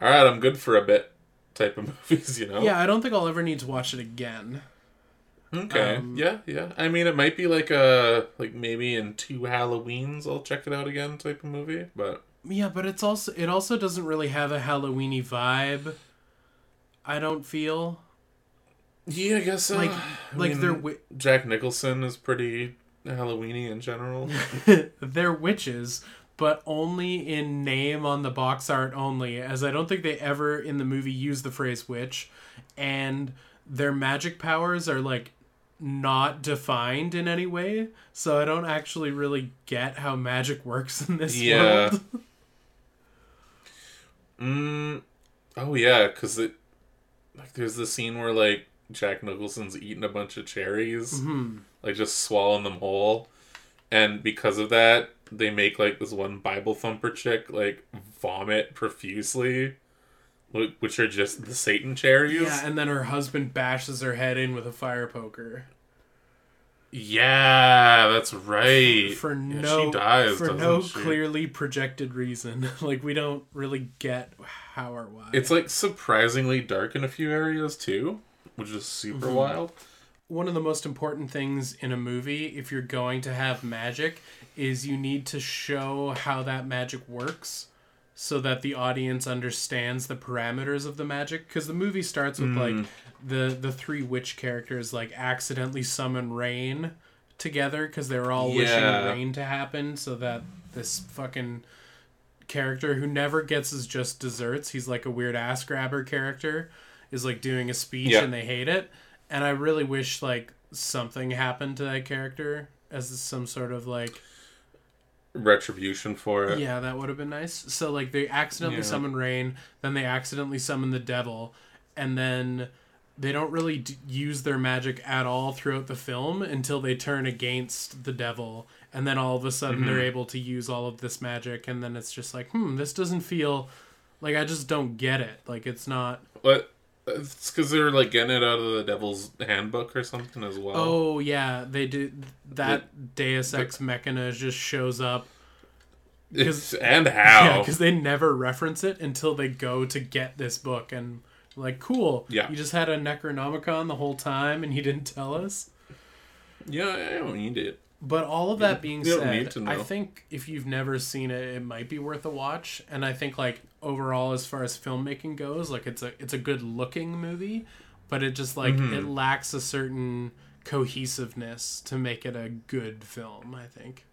all right I'm good for a bit type of [LAUGHS] movies you know yeah i don't think i'll ever need to watch it again Okay. Um, yeah, yeah. I mean, it might be like a like maybe in two Halloweens I'll check it out again type of movie, but yeah but it's also it also doesn't really have a halloweeny vibe i don't feel yeah, I guess so. like I like mean, they're wi- Jack Nicholson is pretty Halloweeny in general. [LAUGHS] they're witches, but only in name on the box art only, as I don't think they ever in the movie use the phrase witch, and their magic powers are like not defined in any way, so I don't actually really get how magic works in this Yeah. world. [LAUGHS] mm, oh yeah, because it like there's the scene where like Jack Nicholson's eating a bunch of cherries, Mm-hmm. like just swallowing them whole, and because of that, they make like this one Bible thumper chick like vomit profusely, wh- which are just the Satan cherries. Yeah, and then her husband bashes her head in with a fire poker. Yeah, that's right. for no she dies for no she? clearly projected reason. [LAUGHS] like we don't really get how or why. It's like surprisingly dark in a few areas too, which is super Mm-hmm. wild. one of the most important things in a movie if you're going to have magic is you need to show how that magic works so that the audience understands the parameters of the magic because the movie starts with like the the three witch characters like accidentally summon rain together because they were all Yeah. wishing rain to happen so that this fucking character who never gets his just desserts he's like a weird ass grabber character is like doing a speech Yeah. and they hate it and i really wish like something happened to that character as some sort of like Retribution for it. yeah that would have been nice so like they accidentally Yeah. summon rain then they accidentally summon the devil and then they don't really d- use their magic at all throughout the film until they turn against the devil and then all of a sudden Mm-hmm. they're able to use all of this magic and then it's just like hmm this doesn't feel like i just don't get it like it's not But it's because they're like getting it out of the Devil's Handbook or something as well. oh yeah they do that deus ex machina just shows up It's- and [LAUGHS] Yeah, how? because they never reference it until they go to get this book, and like, cool. Yeah. you just had a Necronomicon the whole time, and you didn't tell us. yeah, I don't need it. But all of that being said, I think if you've never seen it, it might be worth a watch. And I think like overall, as far as filmmaking goes, like it's a it's a good looking movie, but it just like Mm-hmm. it lacks a certain cohesiveness to make it a good film. I think.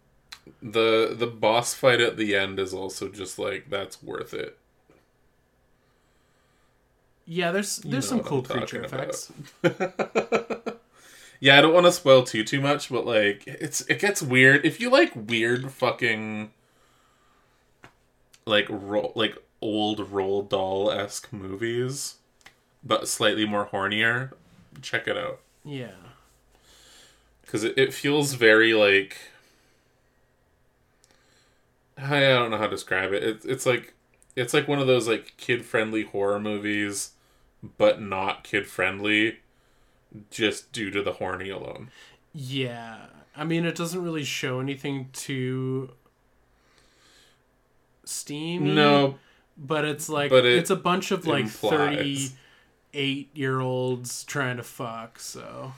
The the boss fight at the end is also just like that's worth it. Yeah, there's there's know some cool creature effects. [LAUGHS] Yeah, I don't want to spoil too too much, but like it's it gets weird. If you like weird fucking like ro- like old Roald Dahl esque movies, but slightly more hornier, check it out. Yeah. because it, it feels very like I don't know how to describe it. It's it's like it's like one of those like kid friendly horror movies, but not kid friendly, just due to the horny alone. Yeah. I mean, it doesn't really show anything too steamy. No, But it's like, But it it's a bunch of like implies. 38 year olds trying to fuck, so.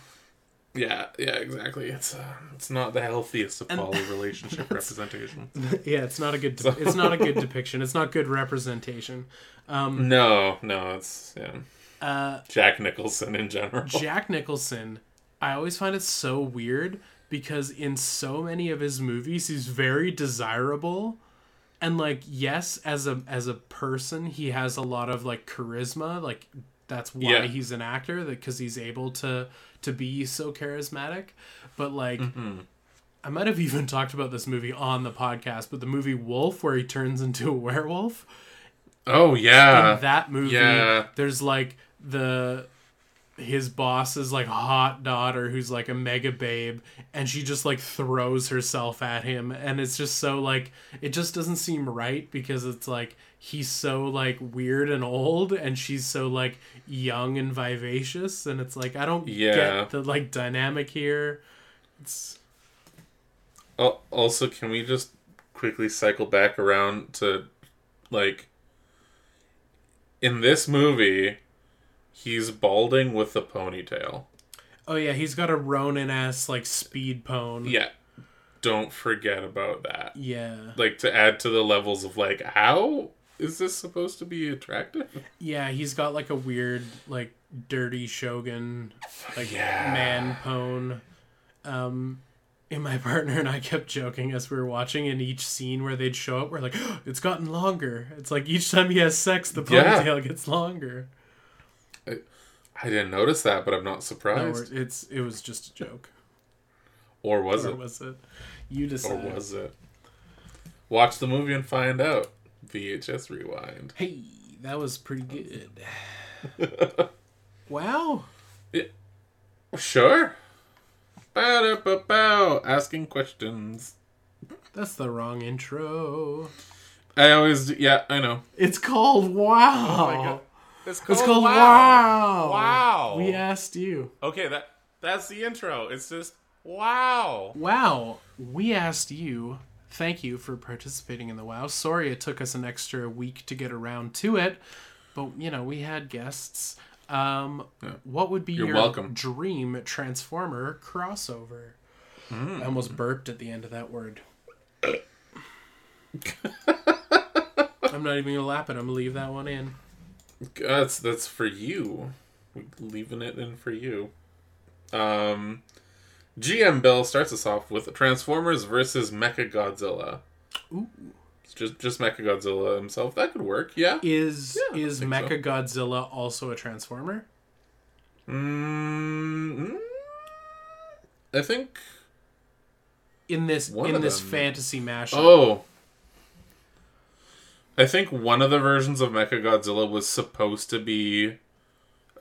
Yeah, yeah, exactly. It's uh, it's not the healthiest of poly relationship [LAUGHS] representation. [LAUGHS] yeah, it's not a good. De- it's not a good [LAUGHS] depiction. It's not good representation. Um, No, no, it's yeah. uh, Jack Nicholson in general. Jack Nicholson, I always find it so weird because in so many of his movies, he's very desirable, and like yes, as a as a person, he has a lot of like charisma. Like that's why Yeah. he's an actor, because he's able to to be so charismatic. But like. Mm-hmm. I might have even [LAUGHS] talked about this movie on the podcast, but the movie Wolf, where he turns into a werewolf, oh yeah, in that movie yeah. there's like the his boss's like hot daughter who's like a mega babe and she just like throws herself at him and it's just so like it just doesn't seem right because it's like he's so like weird and old and she's so like young and vivacious and it's like I don't Yeah. get the like dynamic here it's Al- Also, can we just quickly cycle back around to like in this movie, he's balding with a ponytail. oh yeah he's got a Ronin ass like speed pone Yeah, don't forget about that. yeah Like to add to the levels of like how is this supposed to be attractive? Yeah, he's got like a weird, like dirty shogun, like Yeah. man pone. Um, and my partner and I kept joking as we were watching. In each scene where they'd show up, we're like, "It's gotten longer." It's like each time he has sex, the Yeah. ponytail gets longer. I didn't notice that, but I'm not No, surprised. it's it was just a joke, or was or it? was it? You Or decide. was it? Watch the movie and find out. VHS rewind. Hey, that was pretty good. [LAUGHS] wow. Yeah. Sure. Ba-da-ba-bow. Asking questions. That's the wrong intro. I always do, yeah, I know. It's called Wow. Oh it's It's called wow. Wow. We asked you. Okay, that that's the intro. It's just wow. Wow. We asked you. Thank you for participating in the wow. Sorry it took us an extra week to get around to it, but you know, we had guests. Um, what would be You're your welcome. dream Transformer crossover? Hmm. I almost burped at the end of that word. [LAUGHS] I'm not even gonna lap it. I'm gonna leave that one in. That's that's for you. Leaving it in for you. Um GM Bill starts us off with Transformers versus Mecha Godzilla. Ooh. It's just just Mecha Godzilla himself. That could work, yeah. Is I is think so. Mecha Godzilla also a Transformer? Mm, I think In this in this them. fantasy mashup. Oh. I think one of the versions of Mecha Godzilla was supposed to be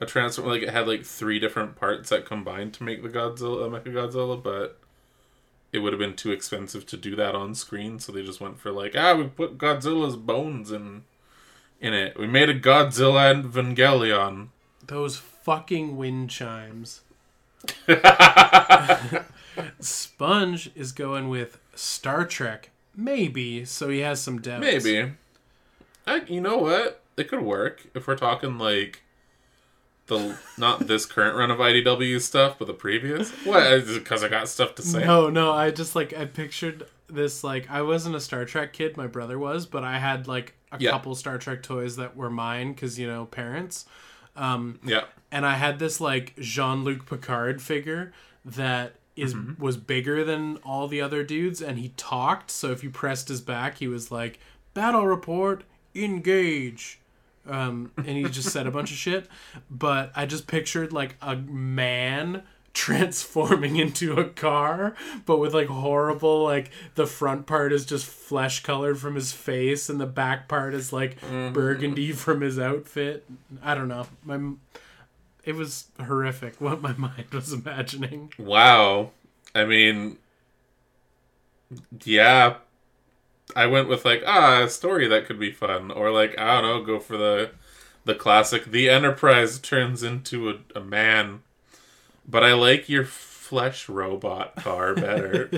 a transform like it had like three different parts that combined to make the Godzilla Mecha Godzilla, but it would have been too expensive to do that on screen, so they just went for like, ah, we put Godzilla's bones in in it. We made a Godzilla and Evangelion. Those fucking wind chimes. [LAUGHS] Sponge is going with Star Trek. Maybe, so he has some doubts. Maybe. I, you know what? It could work if we're talking like the not this current run of IDW stuff, but the previous. What? Because I got stuff to say. No, no, I just like I pictured this like I wasn't a Star Trek kid, my brother was, but I had like a Yeah. couple Star Trek toys that were mine cuz you know, parents. Um Yeah. and I had this like Jean-Luc Picard figure that is Mm-hmm. was bigger than all the other dudes and he talked, so if you pressed his back, he was like battle report, engage. Um and he just said a bunch of shit, but I just pictured like a man transforming into a car but with like horrible like the front part is just flesh colored from his face and the back part is like burgundy from his outfit i don't know my It was horrific what my [LAUGHS] mind was imagining. Wow. I mean, yeah. I went with like ah a story that could be fun, or like I don't know, go for the the classic. The Enterprise turns into a, a man, but I like your flesh robot car better.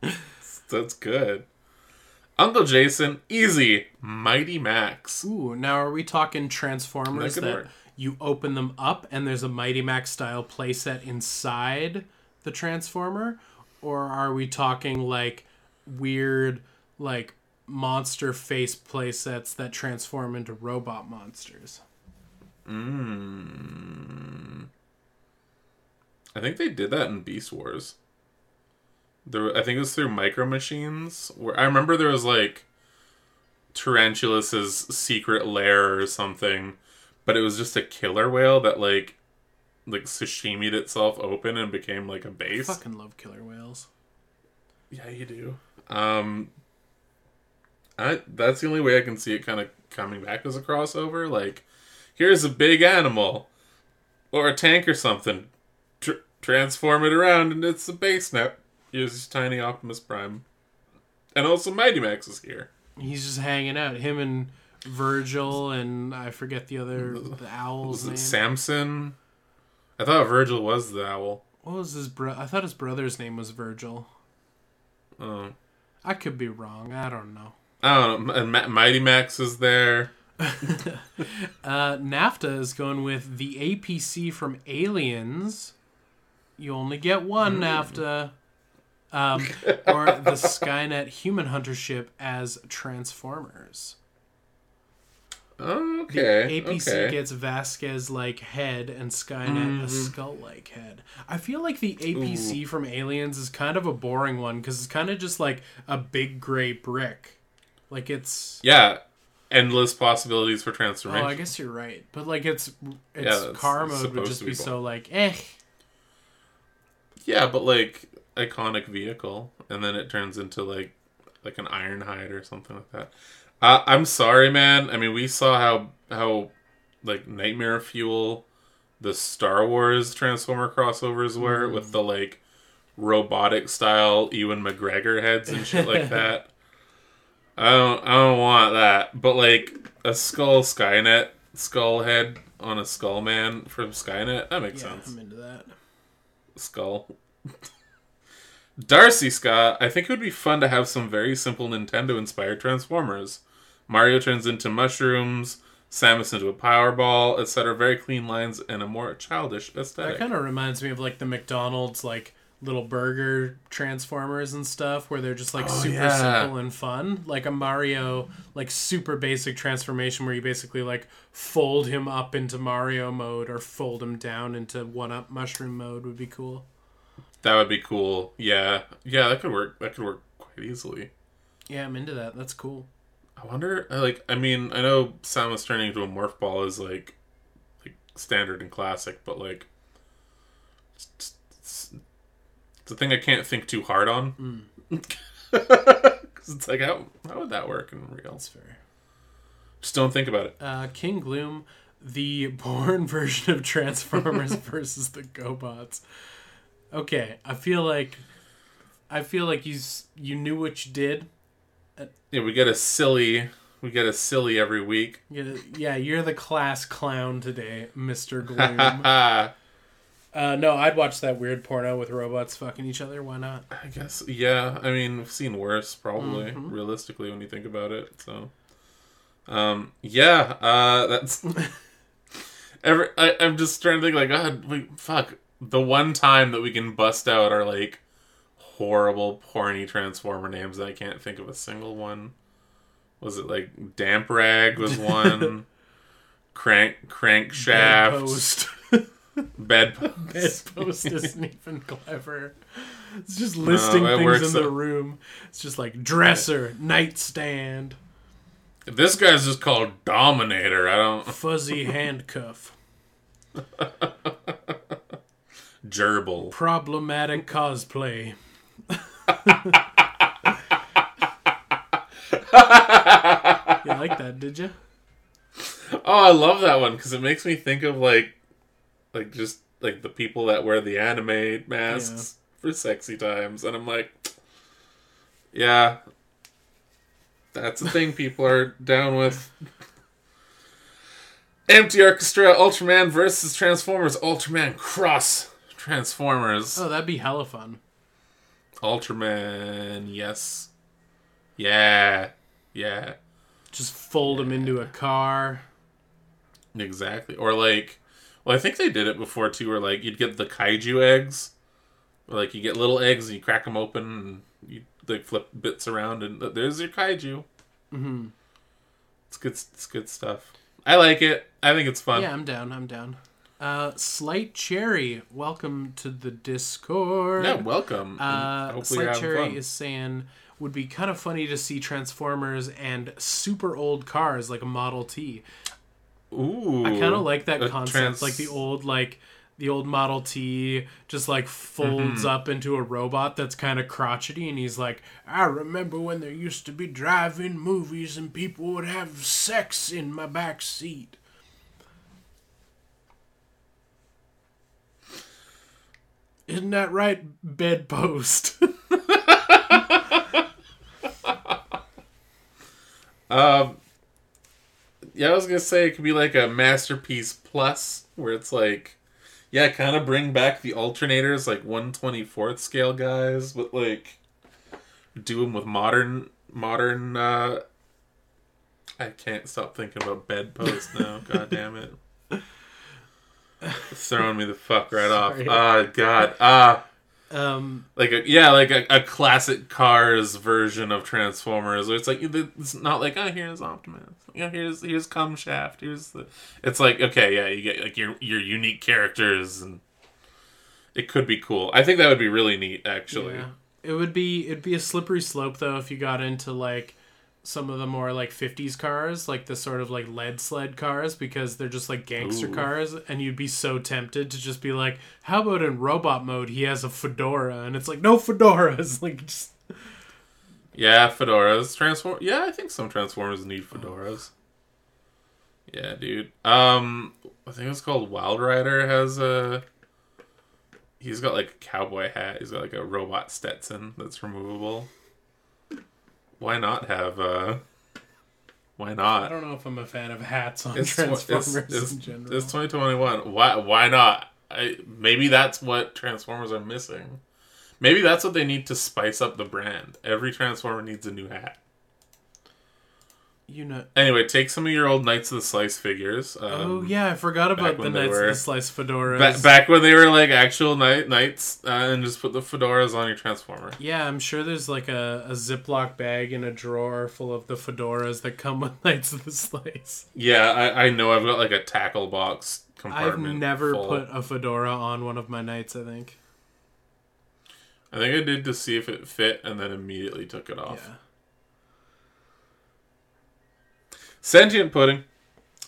[LAUGHS] That's good. Uncle Jason, easy. Mighty Max. Ooh, now are we talking Transformers That that, you open them up and there's a Mighty Max style playset inside the Transformer? Or are we talking like weird, like monster face playsets that transform into robot monsters? I think they did that in Beast Wars. There, I think it was through Micro Machines. Where I remember there was like Tarantulas's secret lair or something, but it was just a killer whale that like like sashimied itself open and became like a base. I fucking love killer whales. Yeah, you do. Um, I that's the only way I can see it kind of coming back as a crossover. Like, here's a big animal or a tank or something. Tr- transform it around, and it's a base now. Here's tiny Optimus Prime, and also Mighty Max is here. He's just hanging out. Him and Virgil and I forget the other [LAUGHS] the owl's Was it name. Samson? I thought Virgil was the owl. what was his bro? I thought his brother's name was Virgil. Oh, I could be wrong. I don't know. I. And Ma- Mighty Max is there. [LAUGHS] Uh, NAFTA is going with the APC from Aliens. You only get one NAFTA. Um, [LAUGHS] or the Skynet human hunter ship as Transformers. Okay. The APC okay. gets Vasquez like head and Skynet a skull like head. I feel like the APC from Aliens is kind of a boring one because it's kind of just like a big gray brick. Like it's Yeah, endless possibilities for transformation. Oh. I guess you're right. But like its its Yeah, car mode would just be, be so like eh. Yeah, but like iconic vehicle, and then it turns into like like an Ironhide or something like that. Uh, I'm sorry, man. I mean, we saw how how like nightmare fuel the Star Wars Transformer crossovers were with the like robotic style Ewan McGregor heads and shit like [LAUGHS] that. I don't I don't want that. But like a skull Skynet skull head on a skull man from Skynet, that makes Yeah, sense I'm into that. skull. Darcy Scott, I think it would be fun to have some very simple Nintendo inspired Transformers. Mario turns into mushrooms, Samus into a Powerball, etc. Very clean lines and a more childish aesthetic. That kind of reminds me of like the McDonald's like little burger transformers and stuff where they're just like super Oh, yeah. simple and fun like a mario like super basic transformation where you basically like fold him up into mario mode or fold him down into one up mushroom mode would be cool That would be cool. Yeah. Yeah, that could work. That could work quite easily. yeah i'm into that that's cool I wonder uh, like I mean, I know Samus turning into a morph ball is like like standard and classic, but like it's, it's a thing I can't think too hard on. [LAUGHS] Cuz it's like how how would that work in real? that's fair Just don't think about it. uh king gloom the [LAUGHS] born version of transformers [LAUGHS] versus the gobots okay i feel like i feel like you you knew what you did Yeah, we get a silly we get a silly every week. Yeah, yeah, you're the class clown today, Mister Gloom. Uh, no, I'd watch that weird porno with robots fucking each other. Why not? I guess yeah. I mean, we've seen worse, probably realistically when you think about it. So, um, yeah, uh, that's. [LAUGHS] Every I, I'm just trying to think like God, wait, fuck. The one time that we can bust out are like horrible, porny transformer names. I can't think of a single one. Was it like Damp Rag was one? [LAUGHS] Crank Crankshaft Post. Bed [LAUGHS] Bedpost isn't even clever. It's just listing it things in the so- room. It's just like dresser, nightstand, This guy's just called Dominator. I don't [LAUGHS] fuzzy handcuff, gerbil. problematic cosplay. [LAUGHS] you like that, did you? Oh, I love that one because it makes me think of like like just like the people that wear the anime masks for sexy times, and I'm like, yeah, that's the thing people are down with. [LAUGHS] Empty Orchestra, Ultraman versus Transformers, Ultraman Cross Transformers, Oh, that'd be hella fun. Ultraman, yes, yeah, yeah. Just fold them into a car. Exactly. Or like, well, I think they did it before too, where like you'd get the kaiju eggs, where, like you get little eggs and you crack them open and you like flip bits around and there's your kaiju. Mm-hmm. It's good. It's good stuff. I like it. I think it's fun. Yeah, I'm down. I'm down. Uh, Slight Cherry, welcome to the Discord. Yeah, welcome. Uh, Slight Cherry fun. is saying would be kind of funny to see Transformers and super old cars like a Model T. Ooh, I kind of like that concept, trans- like the old like the old Model T just like folds Mm-hmm. up into a robot that's kind of crotchety, and he's like, "I remember when there used to be drive-in movies and people would have sex in my back seat." Isn't that right, bedpost? [LAUGHS] Um, yeah, I was gonna say it could be like a masterpiece plus, where it's like, yeah, kind of bring back the alternators, like one twenty fourth scale guys, but like do them with modern modern. uh I can't stop thinking about bedpost now. [LAUGHS] God damn it. It's throwing me the fuck right off. Sorry. Ah, God. Ah um, like a yeah like a, a classic cars version of transformers. Where it's like it's not like oh here's optimus. You know here's here's cum shaft. Here's the it's like okay yeah you get like your your unique characters and it could be cool. I think that would be really neat actually. Yeah. It would be it'd be a slippery slope though if you got into like some of the more like 50s cars, like the sort of like lead sled cars because they're just like gangster Ooh. cars and you'd be so tempted to just be like, "How about in robot mode he has a fedora?" And it's like, "No fedoras." [LAUGHS] Like just yeah fedoras transform yeah i think some transformers need fedoras yeah dude um i think it's called wild rider has a he's got like a cowboy hat he's got like a robot stetson that's removable why not have uh why not? I don't know if I'm a fan of hats on it's, tw- Transformers it's, it's, in general. it's 2021 why why not? I, maybe that's what transformers are missing. Maybe that's what they need to spice up the brand. Every transformer needs a new hat you know. Anyway, take some of your old Knights of the Slice figures. Um, Oh yeah, I forgot about the Knights of the Slice fedoras. ba- back when they were like actual knight knights, uh, and just put the fedoras on your transformer. Yeah, I'm sure there's like a, a Ziploc bag in a drawer full of the fedoras that come with [LAUGHS] Knights of the Slice. Yeah, I, I know. I've got like a tackle box I've compartment. never full. put a fedora on one of my knights, I think. I think I did to see if it fit, and then immediately took it Yeah. Sentient pudding,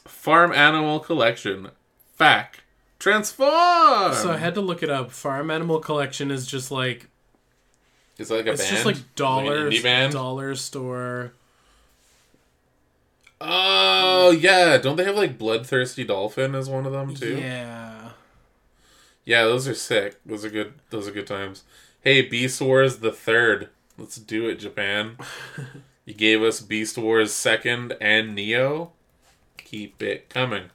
farm animal collection, fac, transform. So I had to look it up. Farm Animal Collection is just like It's like a band? it's band. just like dollar Like band. dollar store. Oh yeah, don't they have like bloodthirsty dolphin as one of them too? Yeah. Yeah, those are sick. Those are good. Those are good times. Hey, Beast Wars the third. Let's do it, Japan. [LAUGHS] you gave us Beast Wars second and Neo. Keep it coming.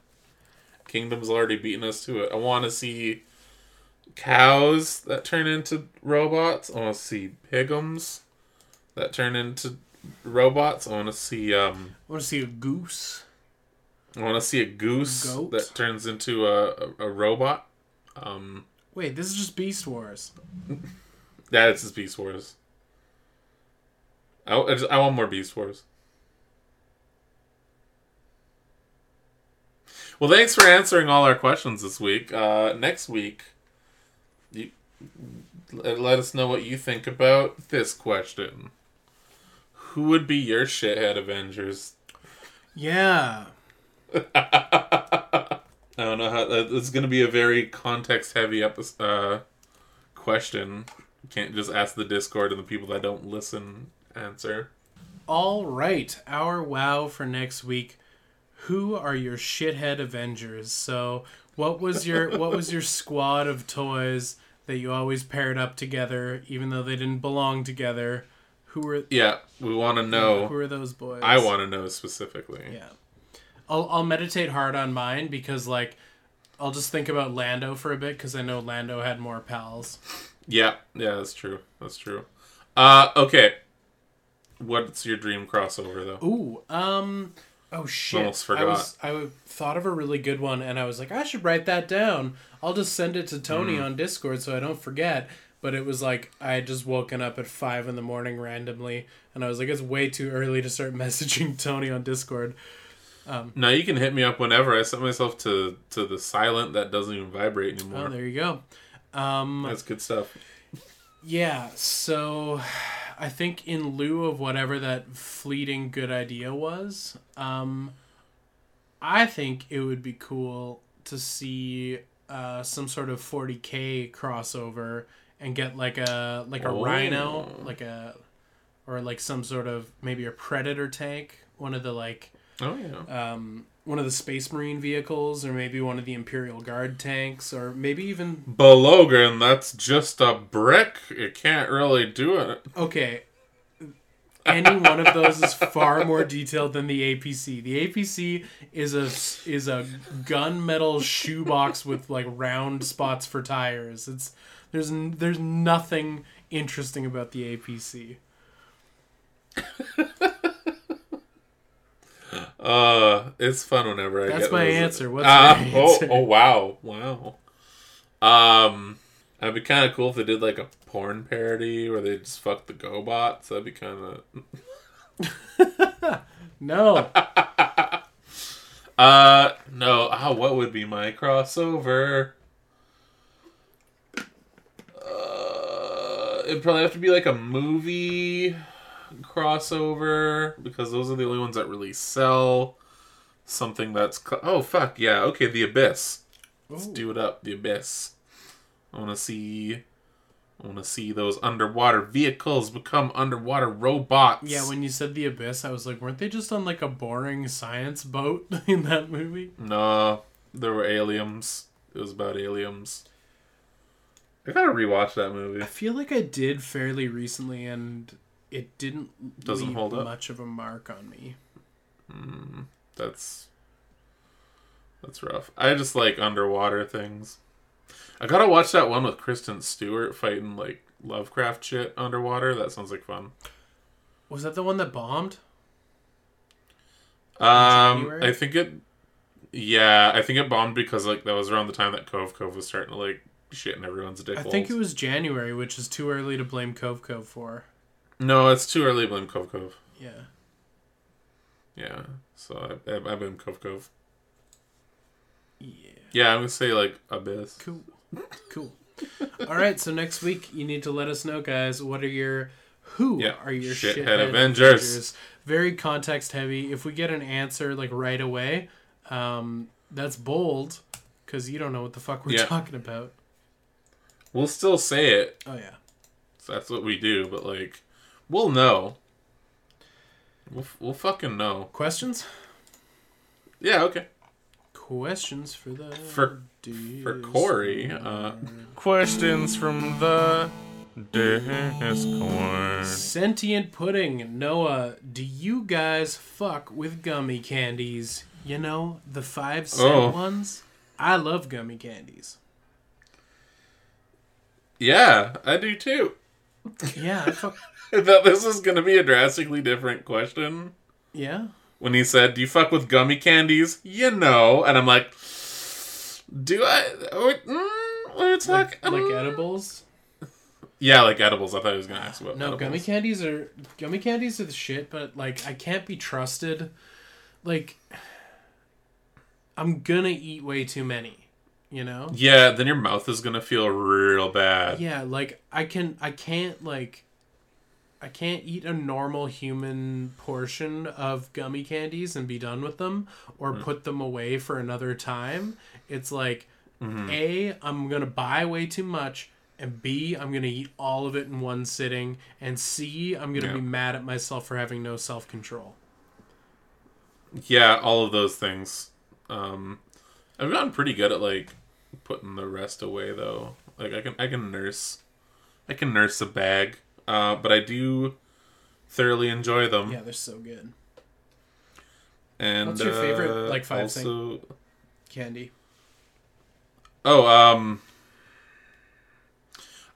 Kingdom's already beaten us to it. I want to see cows that turn into robots. I want to see pigums that turn into robots. I want to see um. I want to see a goose. I want to see a goose Goat? that turns into a, a, a robot. Um, Wait, this is just Beast Wars. [LAUGHS] that is just Beast Wars. I, I, just, I want more Beast Wars. Well, thanks for answering all our questions this week. Uh, next week, you let us know what you think about this question. Who would be your shithead Avengers? Yeah. [LAUGHS] I don't know how it's going to be a very context heavy episode, uh, question. You can't just ask the Discord and the people that don't listen answer. All right, our wow for next week. Who are your shithead Avengers? So What was your [LAUGHS] What was your squad of toys that you always paired up together, even though they didn't belong together? Who were Yeah, we want to know. Who are those boys? I want to know specifically. Yeah. I'll I'll meditate hard on mine because like I'll just think about Lando for a bit because I know Lando had more pals. Yeah, yeah, that's true. That's true. Uh, okay. What's your dream crossover though? Ooh, um, oh shit! Almost I forgot. was I thought of a really good one, and I was like, I should write that down. I'll just send it to Tony Mm. on Discord so I don't forget. But it was like I had just woken up at five in the morning randomly, and I was like, it's way too early to start [LAUGHS] messaging Tony on Discord. Um, now you can hit me up whenever. I set myself to to the silent that doesn't even vibrate anymore. Oh, anymore. there you go. Um, That's good stuff. Yeah, so I think in lieu of whatever that fleeting good idea was, um, I think it would be cool to see uh, some sort of 40k crossover and get like a like a Oh. rhino, like a or like some sort of maybe a predator tank, one of the like Oh yeah. um, one of the space marine vehicles, or maybe one of the imperial guard tanks, or maybe even Belogan, that's just a brick. It can't really do it. Okay. Any one of those is far more detailed than the APC. The APC is a is a gunmetal shoebox with like round spots for tires. It's there's there's nothing interesting about the APC. Uh, it's fun whenever I That's get my those. answer. What's Ah, your oh, answer? oh wow, wow. Um, that'd be kind of cool if they did like a porn parody where they just fuck the GoBots. That'd be kind of. [LAUGHS] No. [LAUGHS] Uh, no. Ah, what would be my crossover? Uh, it'd probably have to be like a movie crossover because those are the only ones that really sell. Something that's cl- oh fuck yeah okay the abyss. Let's do it up the abyss. I want to see. I want to see those underwater vehicles become underwater robots. Yeah, when you said the abyss, I was like, weren't they just on like a boring science boat [LAUGHS] in that movie? No, there were aliens. It was about aliens. I gotta rewatch that movie. I feel like I did fairly recently, and it didn't Doesn't leave hold up. much of a mark on me. That's that's rough. I just like underwater things. I gotta watch that one with Kristen Stewart fighting like Lovecraft shit underwater. That sounds like fun. Was that the one that bombed? Um, I think it. Yeah, I think it bombed because like that was around the time that Cove Cove was starting to like shit in everyone's dick I holes. think it was January, which is too early to blame Cove Cove for. No, it's too early to blame Cove Cove. Yeah. Yeah, so I, I, I blame Cove Cove. Yeah. Yeah, I'm gonna say like Abyss. Cool. Cool. [LAUGHS] All right, so next week you need to let us know, guys. What are your who Yeah, are your shithead shithead, Avengers. Very context heavy. If we get an answer like right away, um, that's bold because you don't know what the fuck we're Yeah. talking about. We'll still say it. Oh yeah. So That's what we do, but like, we'll know. We'll, we'll fucking know. Questions? Yeah, okay. Questions for the For- For Corey, uh, questions from the Discord. Sentient pudding. Noah, do you guys fuck with gummy candies? You know, the five cent Oh. ones? I love gummy candies. Yeah, I do too. Yeah, I fuck. [LAUGHS] I thought this was gonna be a drastically different question. Yeah. When he said, "Do you fuck with gummy candies?" You know, and I'm like, "Do I?" Oh, mm, we're Like, talking like mm. edibles? Yeah, like edibles. I thought he was gonna ask about No, edibles. gummy candies are gummy candies are the shit, but like I can't be trusted. Like I'm gonna eat way too many, you know? Yeah, then your mouth is gonna feel real bad. Yeah, like I can I can't like I can't eat a normal human portion of gummy candies and be done with them or put them away for another time. It's like A, I'm going to buy way too much and B, I'm going to eat all of it in one sitting and C, I'm going to Yeah. be mad at myself for having no self-control. Yeah, all of those things. Um, I've gotten pretty good at like putting the rest away though. Like I can I can nurse I can nurse a bag. Uh, but I do thoroughly enjoy them. Yeah, they're so good. And What's your favorite, uh, like, five also, Candy. Oh, um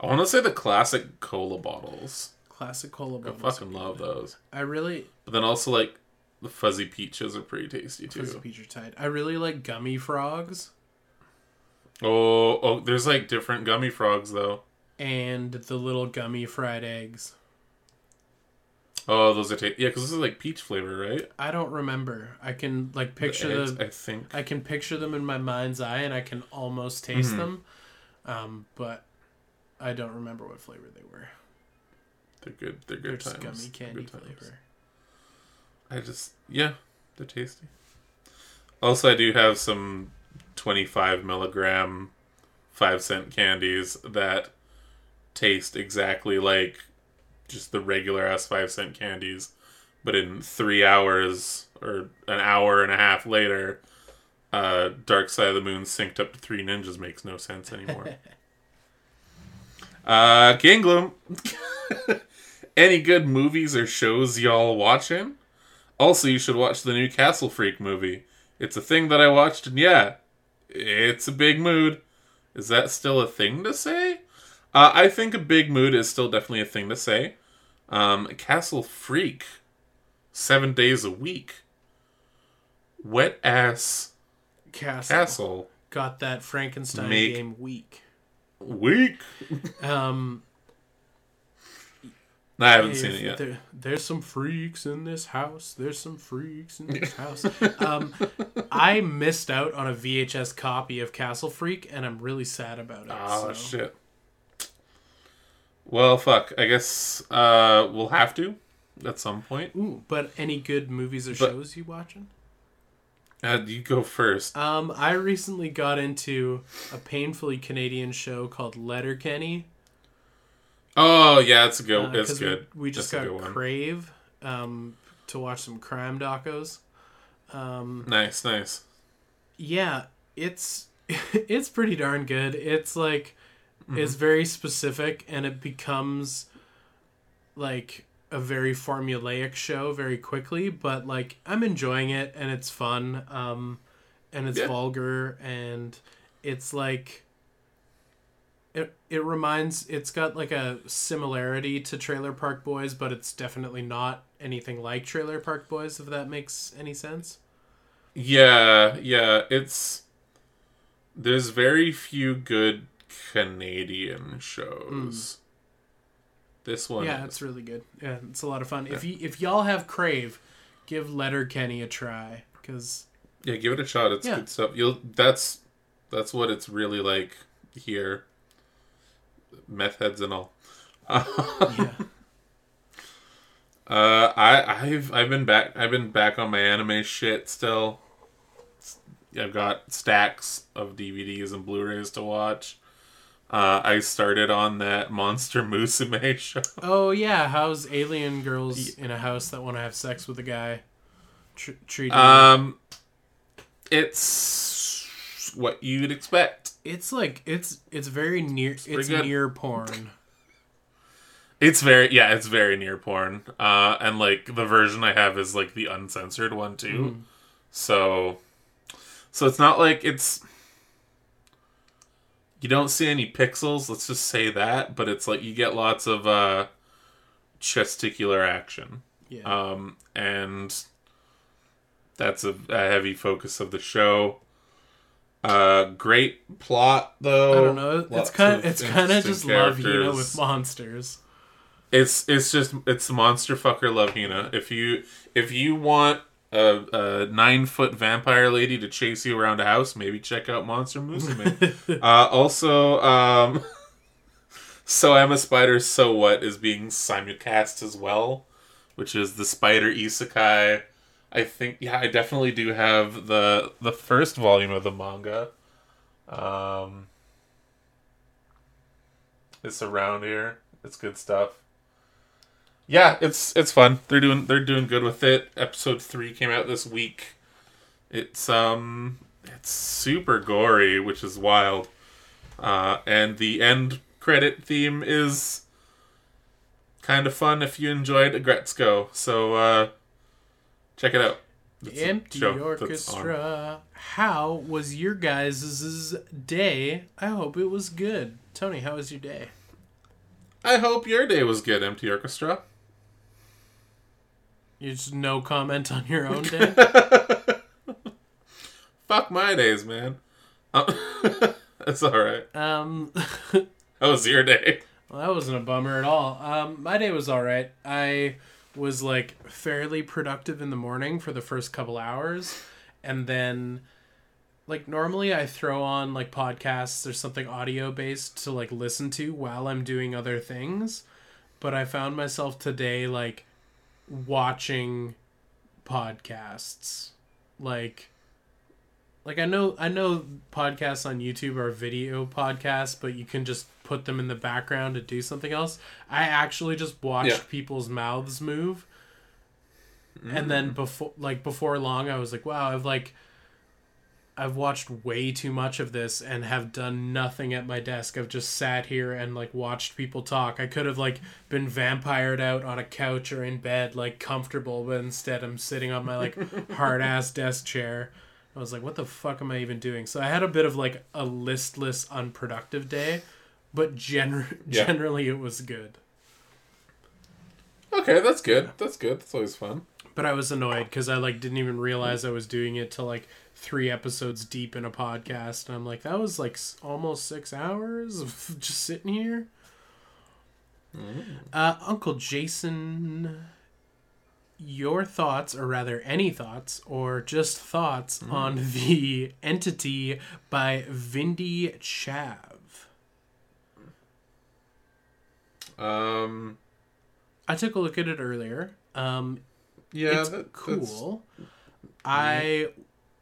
I want to say the classic cola bottles. Classic cola bottles. I fucking love those. I really But then also like the fuzzy peaches are pretty tasty too. Fuzzy peach are tight. I really like gummy frogs Oh, oh, there's like different gummy frogs though. And the little gummy fried eggs. Oh, those are ta- yeah, because this is like peach flavor, right? I don't remember. I can like picture eggs, the I think. I can picture them in my mind's eye and I can almost taste Mm-hmm. them. Um, but I don't remember what flavor they were. They're good. They're They're good just times. gummy candy Good times. flavor. I just yeah, they're tasty. Also, I do have some twenty-five milligram, five cent candies that taste exactly like just the regular ass five cent candies, but in three hours or an hour and a half later, uh, Dark Side of the Moon synced up to Three Ninjas makes no sense anymore. [LAUGHS] uh, Kinglum, [LAUGHS] any good movies or shows y'all watching? Also, you should watch the new Castle Freak movie. It's a thing that I watched, and yeah, it's a big mood. Is that still a thing to say? Uh, I think a big mood is still definitely a thing to say. Um, Castle Freak, seven days a week. Wet ass Castle, castle got that Frankenstein Make- game week. week. Um, No, I haven't seen it yet. There, there's some freaks in this house. There's some freaks in this [LAUGHS] house. Um, I missed out on a VHS copy of Castle Freak, and I'm really sad about it. Oh so. shit. Well, fuck. I guess uh, we'll have to at some point. Ooh, but any good movies or But- shows you watching? Uh, you go first. Um, I recently got into a painfully Canadian show called Letterkenny. Oh yeah, it's a good. uh, it's good. We, we just That's got. Crave um, to watch some crime docos. Um, Nice, nice. yeah it's [LAUGHS] it's pretty darn good it's like Mm-hmm. it's very specific and it becomes like a very formulaic show very quickly but like i'm enjoying it and it's fun um and it's Yeah. vulgar and it's like it, it reminds it's got like a similarity to trailer park boys but it's definitely not anything like trailer park boys if that makes any sense Yeah, yeah. It's there's very few good Canadian shows. This one. Yeah, is. it's really good. Yeah, it's a lot of fun. If you if y'all have Crave, give Letterkenny a try because yeah. Give it a shot. It's Yeah. good stuff. You'll. That's that's what it's really like here. Meth heads and all. yeah, [LAUGHS] Uh, I I've I've been back I've been back on my anime shit still. I've got stacks of DVDs and Blu-rays to watch. Uh, I started on that Monster Musume [LAUGHS] show. oh yeah, how's alien girls in a house that want to have sex with a guy tr- treated? Um, it's what you'd expect. it's like it's it's very near. It's, good. near porn. It's very yeah, it's very near porn. Uh, and like the version I have is like the uncensored one too. So, so it's not like it's. You don't see any pixels. Let's just say that, but it's like you get lots of uh, testicular action, Yeah, um, and that's a, a heavy focus of the show. Uh, great plot though. I don't know. It's kind of it's kind of just love you know with monsters. It's it's just it's monster fucker love Hina. If you if you want a, a nine foot vampire lady to chase you around a house, maybe check out Monster Musume. [LAUGHS] uh, also, um, [LAUGHS] So a Spider So What is being simulcast as well, which is the Spider Isekai. I think yeah, I definitely do have the the first volume of the manga. Um, it's around here. It's good stuff. Yeah, it's it's fun. They're doing they're doing good with it. Episode three came out this week. It's um It's super gory, which is wild. Uh, and the end credit theme is kind of fun if you enjoyed Aggretsuko. So uh, check it out. It's Empty show that's on. orchestra. How was your guys' day? I hope it was good. Tony, how was your day? I hope your day was good, Empty Orchestra. You just no comment on your own day. [LAUGHS] Fuck my days, man. Uh, [LAUGHS] that's all right. um, [LAUGHS] How was your day? well, that wasn't a bummer at all. Um, my day was all right. I was like fairly productive in the morning for the first couple hours, and then like normally I throw on like podcasts or something audio based to like listen to while I'm doing other things, but I found myself today like watching podcasts like like I know I know podcasts on YouTube are video podcasts, but you can just put them in the background to do something else. I actually just watched Yeah. people's mouths move. And Mm. then before like before long I was like, wow, I've like I've watched way too much of this and have done nothing at my desk. I've just sat here and like watched people talk. I could have like been vampired out on a couch or in bed like comfortable, but instead I'm sitting on my like [LAUGHS] hard ass desk chair. I was like, what the fuck am I even doing? So I had a bit of like a listless, unproductive day, but gener- [LAUGHS] Yeah. generally it was good. Okay, that's good. That's good. That's always fun. But I was annoyed because I like didn't even realize I was doing it till like three episodes deep in a podcast, and I'm like, that was like almost six hours of [LAUGHS] just sitting here. Uh, Uncle Jason, your thoughts, or rather, any thoughts, or just thoughts on the entity by Vindy Chav. Um, I took a look at it earlier. Um, yeah, it's that, cool. I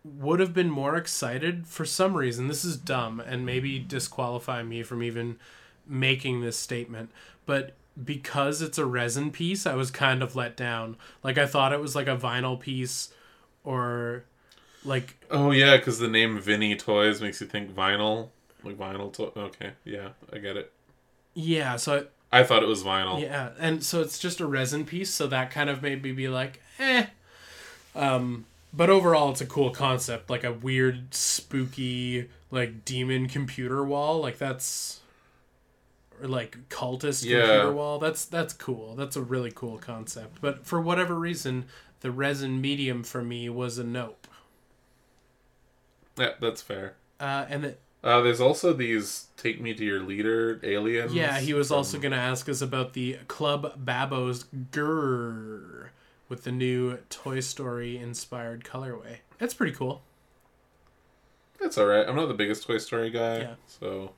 would have been more excited for some reason. This is dumb and maybe disqualify me from even making this statement, but because it's a resin piece, I was kind of let down. Like I thought it was like a vinyl piece or like Oh yeah, because the name Vinny Toys makes you think vinyl, like vinyl. To- okay, yeah, I get it. yeah, so I thought it was vinyl. Yeah, and so it's just a resin piece, so that kind of made me be like, eh. Um, but overall, it's a cool concept, like a weird, spooky, like demon computer wall. Like that's, or like cultist Yeah. computer wall. That's that's cool. That's a really cool concept. But for whatever reason, the resin medium for me was a nope. Yeah, that's fair. Uh, and it, Uh, there's also these "Take Me to Your Leader" aliens. Yeah, he was from- also going to ask us about the Club Babos Grrr with the new Toy Story inspired colorway. It's pretty cool. That's all right. I'm not the biggest Toy Story guy, Yeah. so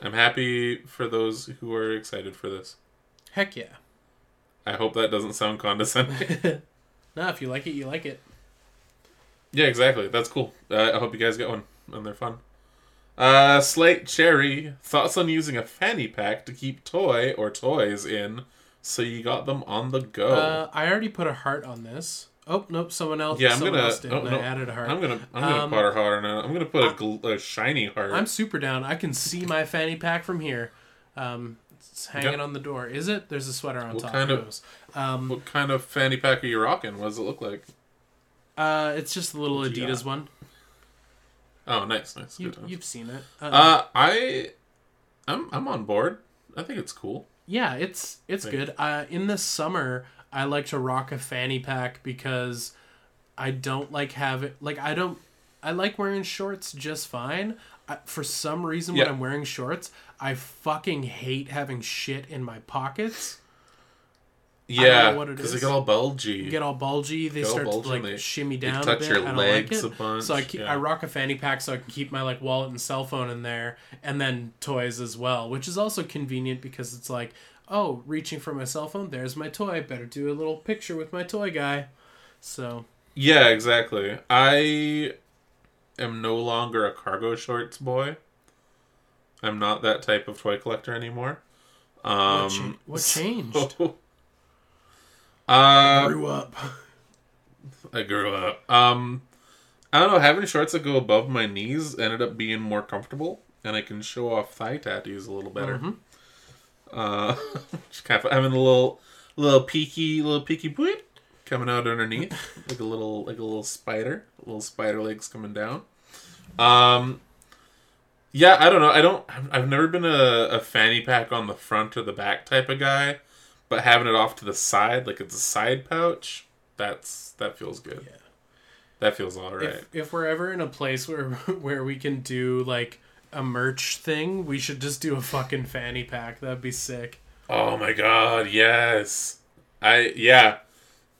I'm happy for those who are excited for this. Heck yeah. I hope that doesn't sound condescending. [LAUGHS] Nah, if you like it, you like it. yeah, exactly. That's cool. Uh, I hope you guys get one, and they're fun. Uh, Slate Cherry thoughts on using a fanny pack to keep toy or toys in, so you got them on the go. Uh, I already put a heart on this. Oh, nope, someone else, yeah, I'm someone gonna. else did, oh, no, I added a heart. I'm gonna. I'm gonna Um, put a heart on it. I'm gonna put a, gl- a shiny heart. I'm super down. I can see my fanny pack from here. Um, it's hanging Yep. on the door. Is it? There's a sweater on What top. kind of-? Um, What kind of fanny pack are you rocking? What does it look like? uh, it's just the little Adidas one. Oh, nice, nice. You, good you've seen it. Uh, Uh, I, I'm I'm on board. I think it's cool. Yeah, it's it's Like- good. Uh, in the summer, I like to rock a fanny pack because I don't like have it. Like I don't. I like wearing shorts just fine. I, for some reason, when I'm wearing shorts, I fucking hate having shit in my pockets. Yeah, know what it because they get all bulgy. Get all bulgy. They Get all start bulgy to like they- shimmy they down touch a bit. your I legs like a bunch, So I keep, yeah. I rock a fanny pack so I can keep my like wallet and cell phone in there, and then toys as well, which is also convenient because it's like, oh, reaching for my cell phone, there's my toy. Better do a little picture with my toy guy. So Yeah, exactly. I am no longer a cargo shorts boy. I'm not that type of toy collector anymore. Um, what, cha- what [LAUGHS] so- changed? Uh, Grew up. I grew up. Um, I don't know. Having shorts that go above my knees ended up being more comfortable, and I can show off thigh tattoos a little better. Uh, [LAUGHS] just kind of having a little, little peaky, little peaky boot coming out underneath, [LAUGHS] like a little, like a little spider, little spider legs coming down. Um, yeah, I don't know. I don't. I've- I've never been a, a fanny pack on the front or the back type of guy, but having it off to the side, like it's a side pouch, that's that feels good. Yeah. That feels all right. If, if we're ever in a place where [LAUGHS] where we can do like a merch thing, we should just do a fucking fanny pack. That'd be sick. Oh my god, yes. I yeah.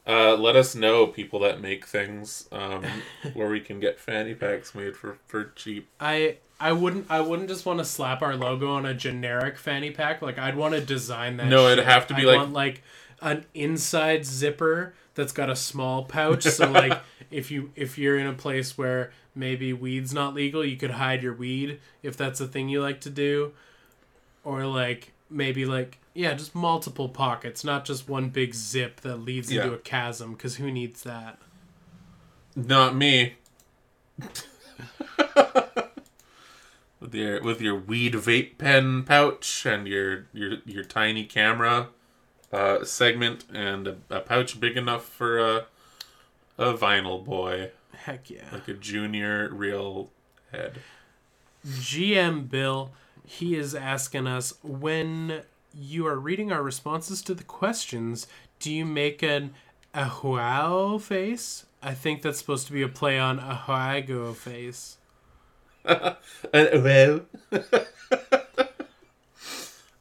Uh, let us know people that make things um, [LAUGHS] where we can get fanny packs made for, for cheap. I I wouldn't I wouldn't just want to slap our logo on a generic fanny pack. Like I'd want to design that. No, it'd have to be I'd like- want, like an inside zipper that's got a small pouch. So [LAUGHS] like if you if you're in a place where maybe weed's not legal, you could hide your weed if that's a thing you like to do, or like maybe like yeah, just multiple pockets, not just one big zip that leads Yeah. into a chasm. Because who needs that? Not me. [LAUGHS] with your with your weed vape pen pouch and your your your tiny camera uh, segment and a, a pouch big enough for a a vinyl boy, Heck yeah. like a junior real head. GM Bill, he is asking us when you are reading our responses to the questions, do you make an a wow face? I think that's supposed to be a play on ahegao face. [LAUGHS] Uh, well. [LAUGHS]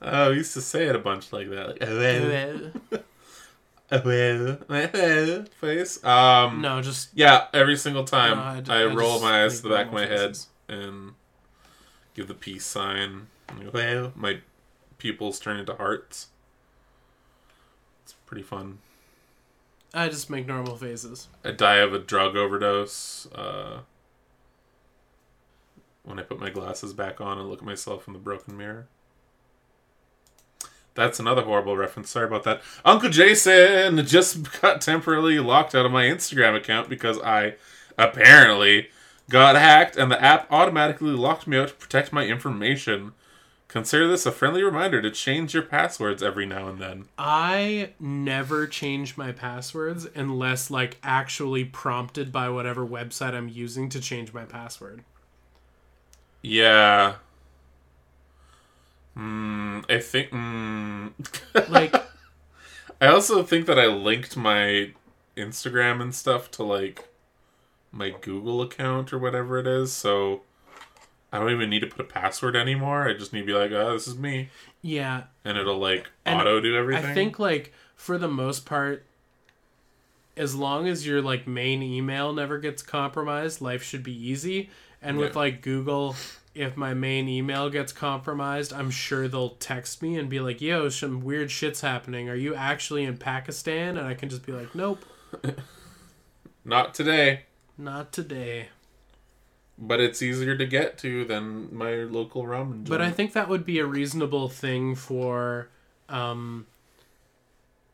oh, we used to say it a bunch like that. Like, oh, well. Well. Oh, [LAUGHS] well. Face. Um, no, just Yeah, every single time No, I I, I roll my eyes to the back of my head and give the peace sign. Well, my pupils turn into hearts. It's pretty fun. I just make normal faces. I die of a drug overdose. Uh, when I put my glasses back on and look at myself in the broken mirror. That's another horrible reference. Sorry about that. Uncle Jason just got temporarily locked out of my Instagram account because I apparently got hacked and the app automatically locked me out to protect my information. Consider this a friendly reminder to change your passwords every now and then. I never change my passwords unless like actually prompted by whatever website I'm using to change my password. Yeah. Hmm. I think. Hmm. Like [LAUGHS] I also think that I linked my Instagram and stuff to like my Google account or whatever it is, so I don't even need to put a password anymore. I just need to be like, "Oh, this is me," yeah, and it'll like auto do everything. I think like for the most part, as long as your like main email never gets compromised, life should be easy. And with like Google, if my main email gets compromised, I'm sure they'll text me and be like, "Yo, some weird shit's happening. Are you actually in Pakistan?" And I can just be like, "Nope, [LAUGHS] not today, not today." but it's easier to get to than my local ramen. Joint. But I think that would be a reasonable thing for, um,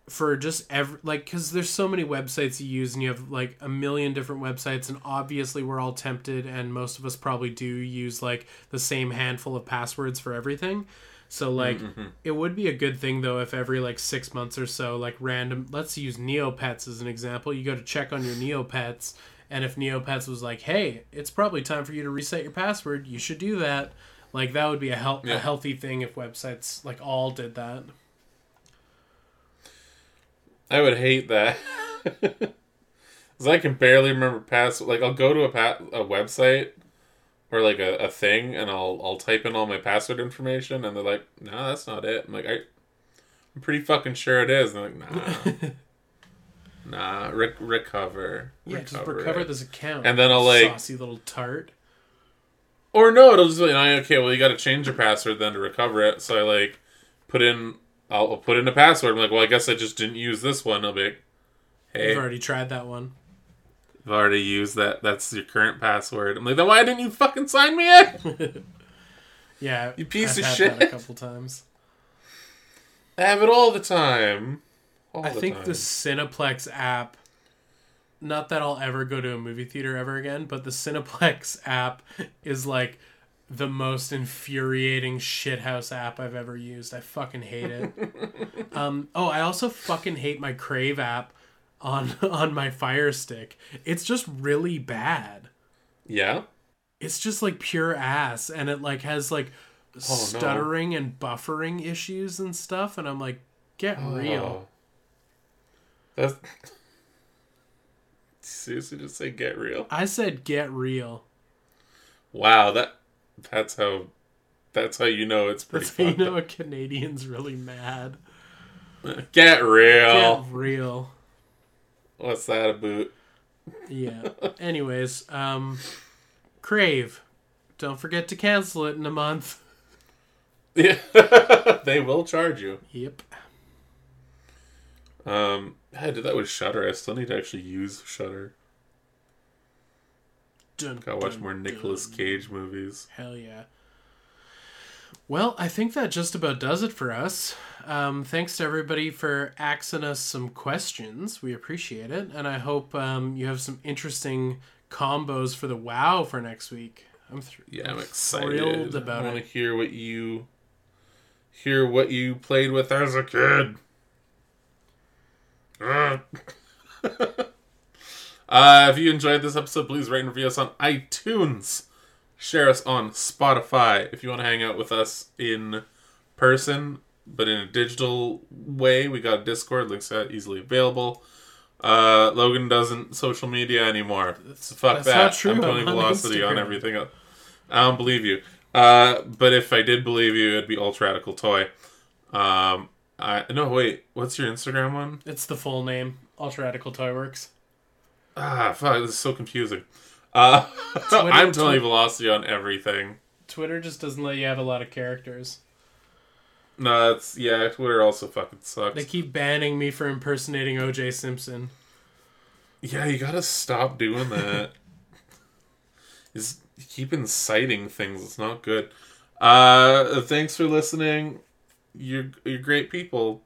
for just every like because there's so many websites you use and you have like a million different websites and obviously we're all tempted and most of us probably do use like the same handful of passwords for everything. So mm, like mm-hmm. it would be a good thing though if every like six months or so like random let's use Neopets as an example. You go to check on your Neopets and if Neopets was like, hey, it's probably time for you to reset your password, you should do that. Like that would be a, hel- Yeah. a healthy thing if websites like all did that. I would hate that. [LAUGHS] Cause I can barely remember password. Like I'll go to a pa- a website or like a, a thing, and I'll I'll type in all my password information, and they're like, "No, that's not it." I'm like, I, "I'm pretty fucking sure it is." And they're like, "Nah, [LAUGHS] nah, re- recover, Yeah, just recover it." this account. And then I'll, like- saucy little tart. Or no, it'll just be like, okay, well, you got to change your password then to recover it. So I like put in, I'll, I'll put in a password. I'm like, well, I guess I just didn't use this one. I'll be like, hey, I've already tried that one. I've already used that. That's your current password. I'm like, then why didn't you fucking sign me in? [LAUGHS] Yeah, You piece I've of shit. That a couple times. I have it all the time. All I the think time. the Cineplex app not that I'll ever go to a movie theater ever again, but the Cineplex [LAUGHS] app is like the most infuriating shithouse app I've ever used. I fucking hate it. [LAUGHS] um, oh, I also fucking hate my Crave app on [LAUGHS] on my Fire Stick. It's just really bad. Yeah. It's just like pure ass, and it like has like Oh, no. stuttering and buffering issues and stuff. And I'm like, get real. Oh. That's [LAUGHS] seriously just say get real. I said get real. Wow, that that's how that's how you know it's pretty That's how you know up. a Canadian's really mad. Get real. Get real. What's that about? Yeah. [LAUGHS] Anyways, um, Crave. Don't forget to cancel it in a month. Yeah. [LAUGHS] they will charge you. Yep. Um I did that with Shudder. I still need to actually use Shudder. Dun, Gotta watch dun, more dun. Nicolas Cage movies. Hell yeah. Well, I think that just about does it for us. Um, thanks to everybody for asking us some questions. We appreciate it. And I hope um, you have some interesting combos for the WoW for next week. I'm th- Yeah, I'm excited. thrilled about I want to hear what you hear what you played with as a kid. uh, [LAUGHS] if you enjoyed this episode, please rate and review us on iTunes. Share us on Spotify. If you want to hang out with us in person, but in a digital way, we got Discord. Links are easily available. Uh, Logan doesn't social media anymore. Fuck that's that. not true. I'm Tony I'm on Velocity on everything else. I don't believe you. Uh, but if I did believe you, it'd be Ultra Radical Toy. Um, I no wait. What's your Instagram one? It's the full name. Ultra Radical Toy Works. Ah, fuck. This is so confusing. Uh, [LAUGHS] I'm Tony Velocity on everything. Twitter just doesn't let you have a lot of characters. No, it's yeah. Twitter also fucking sucks. They keep banning me for impersonating OJ Simpson. Yeah, you gotta stop doing that. [LAUGHS] Just keep inciting things. It's not good. Uh, thanks for listening. You're you're great people.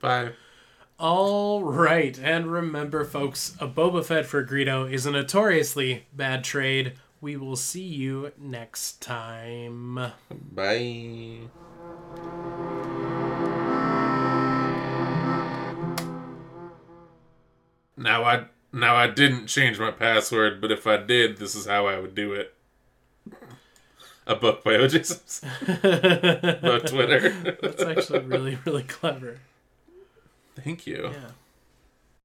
Bye. All right, and remember, folks, a Boba Fett for Greedo is a notoriously bad trade. We will see you next time. Bye. Now I now I didn't change my password, but if I did, this is how I would do it. A book by O.J. Simpson [LAUGHS] about Twitter. That's actually really, really clever. Thank you. Yeah.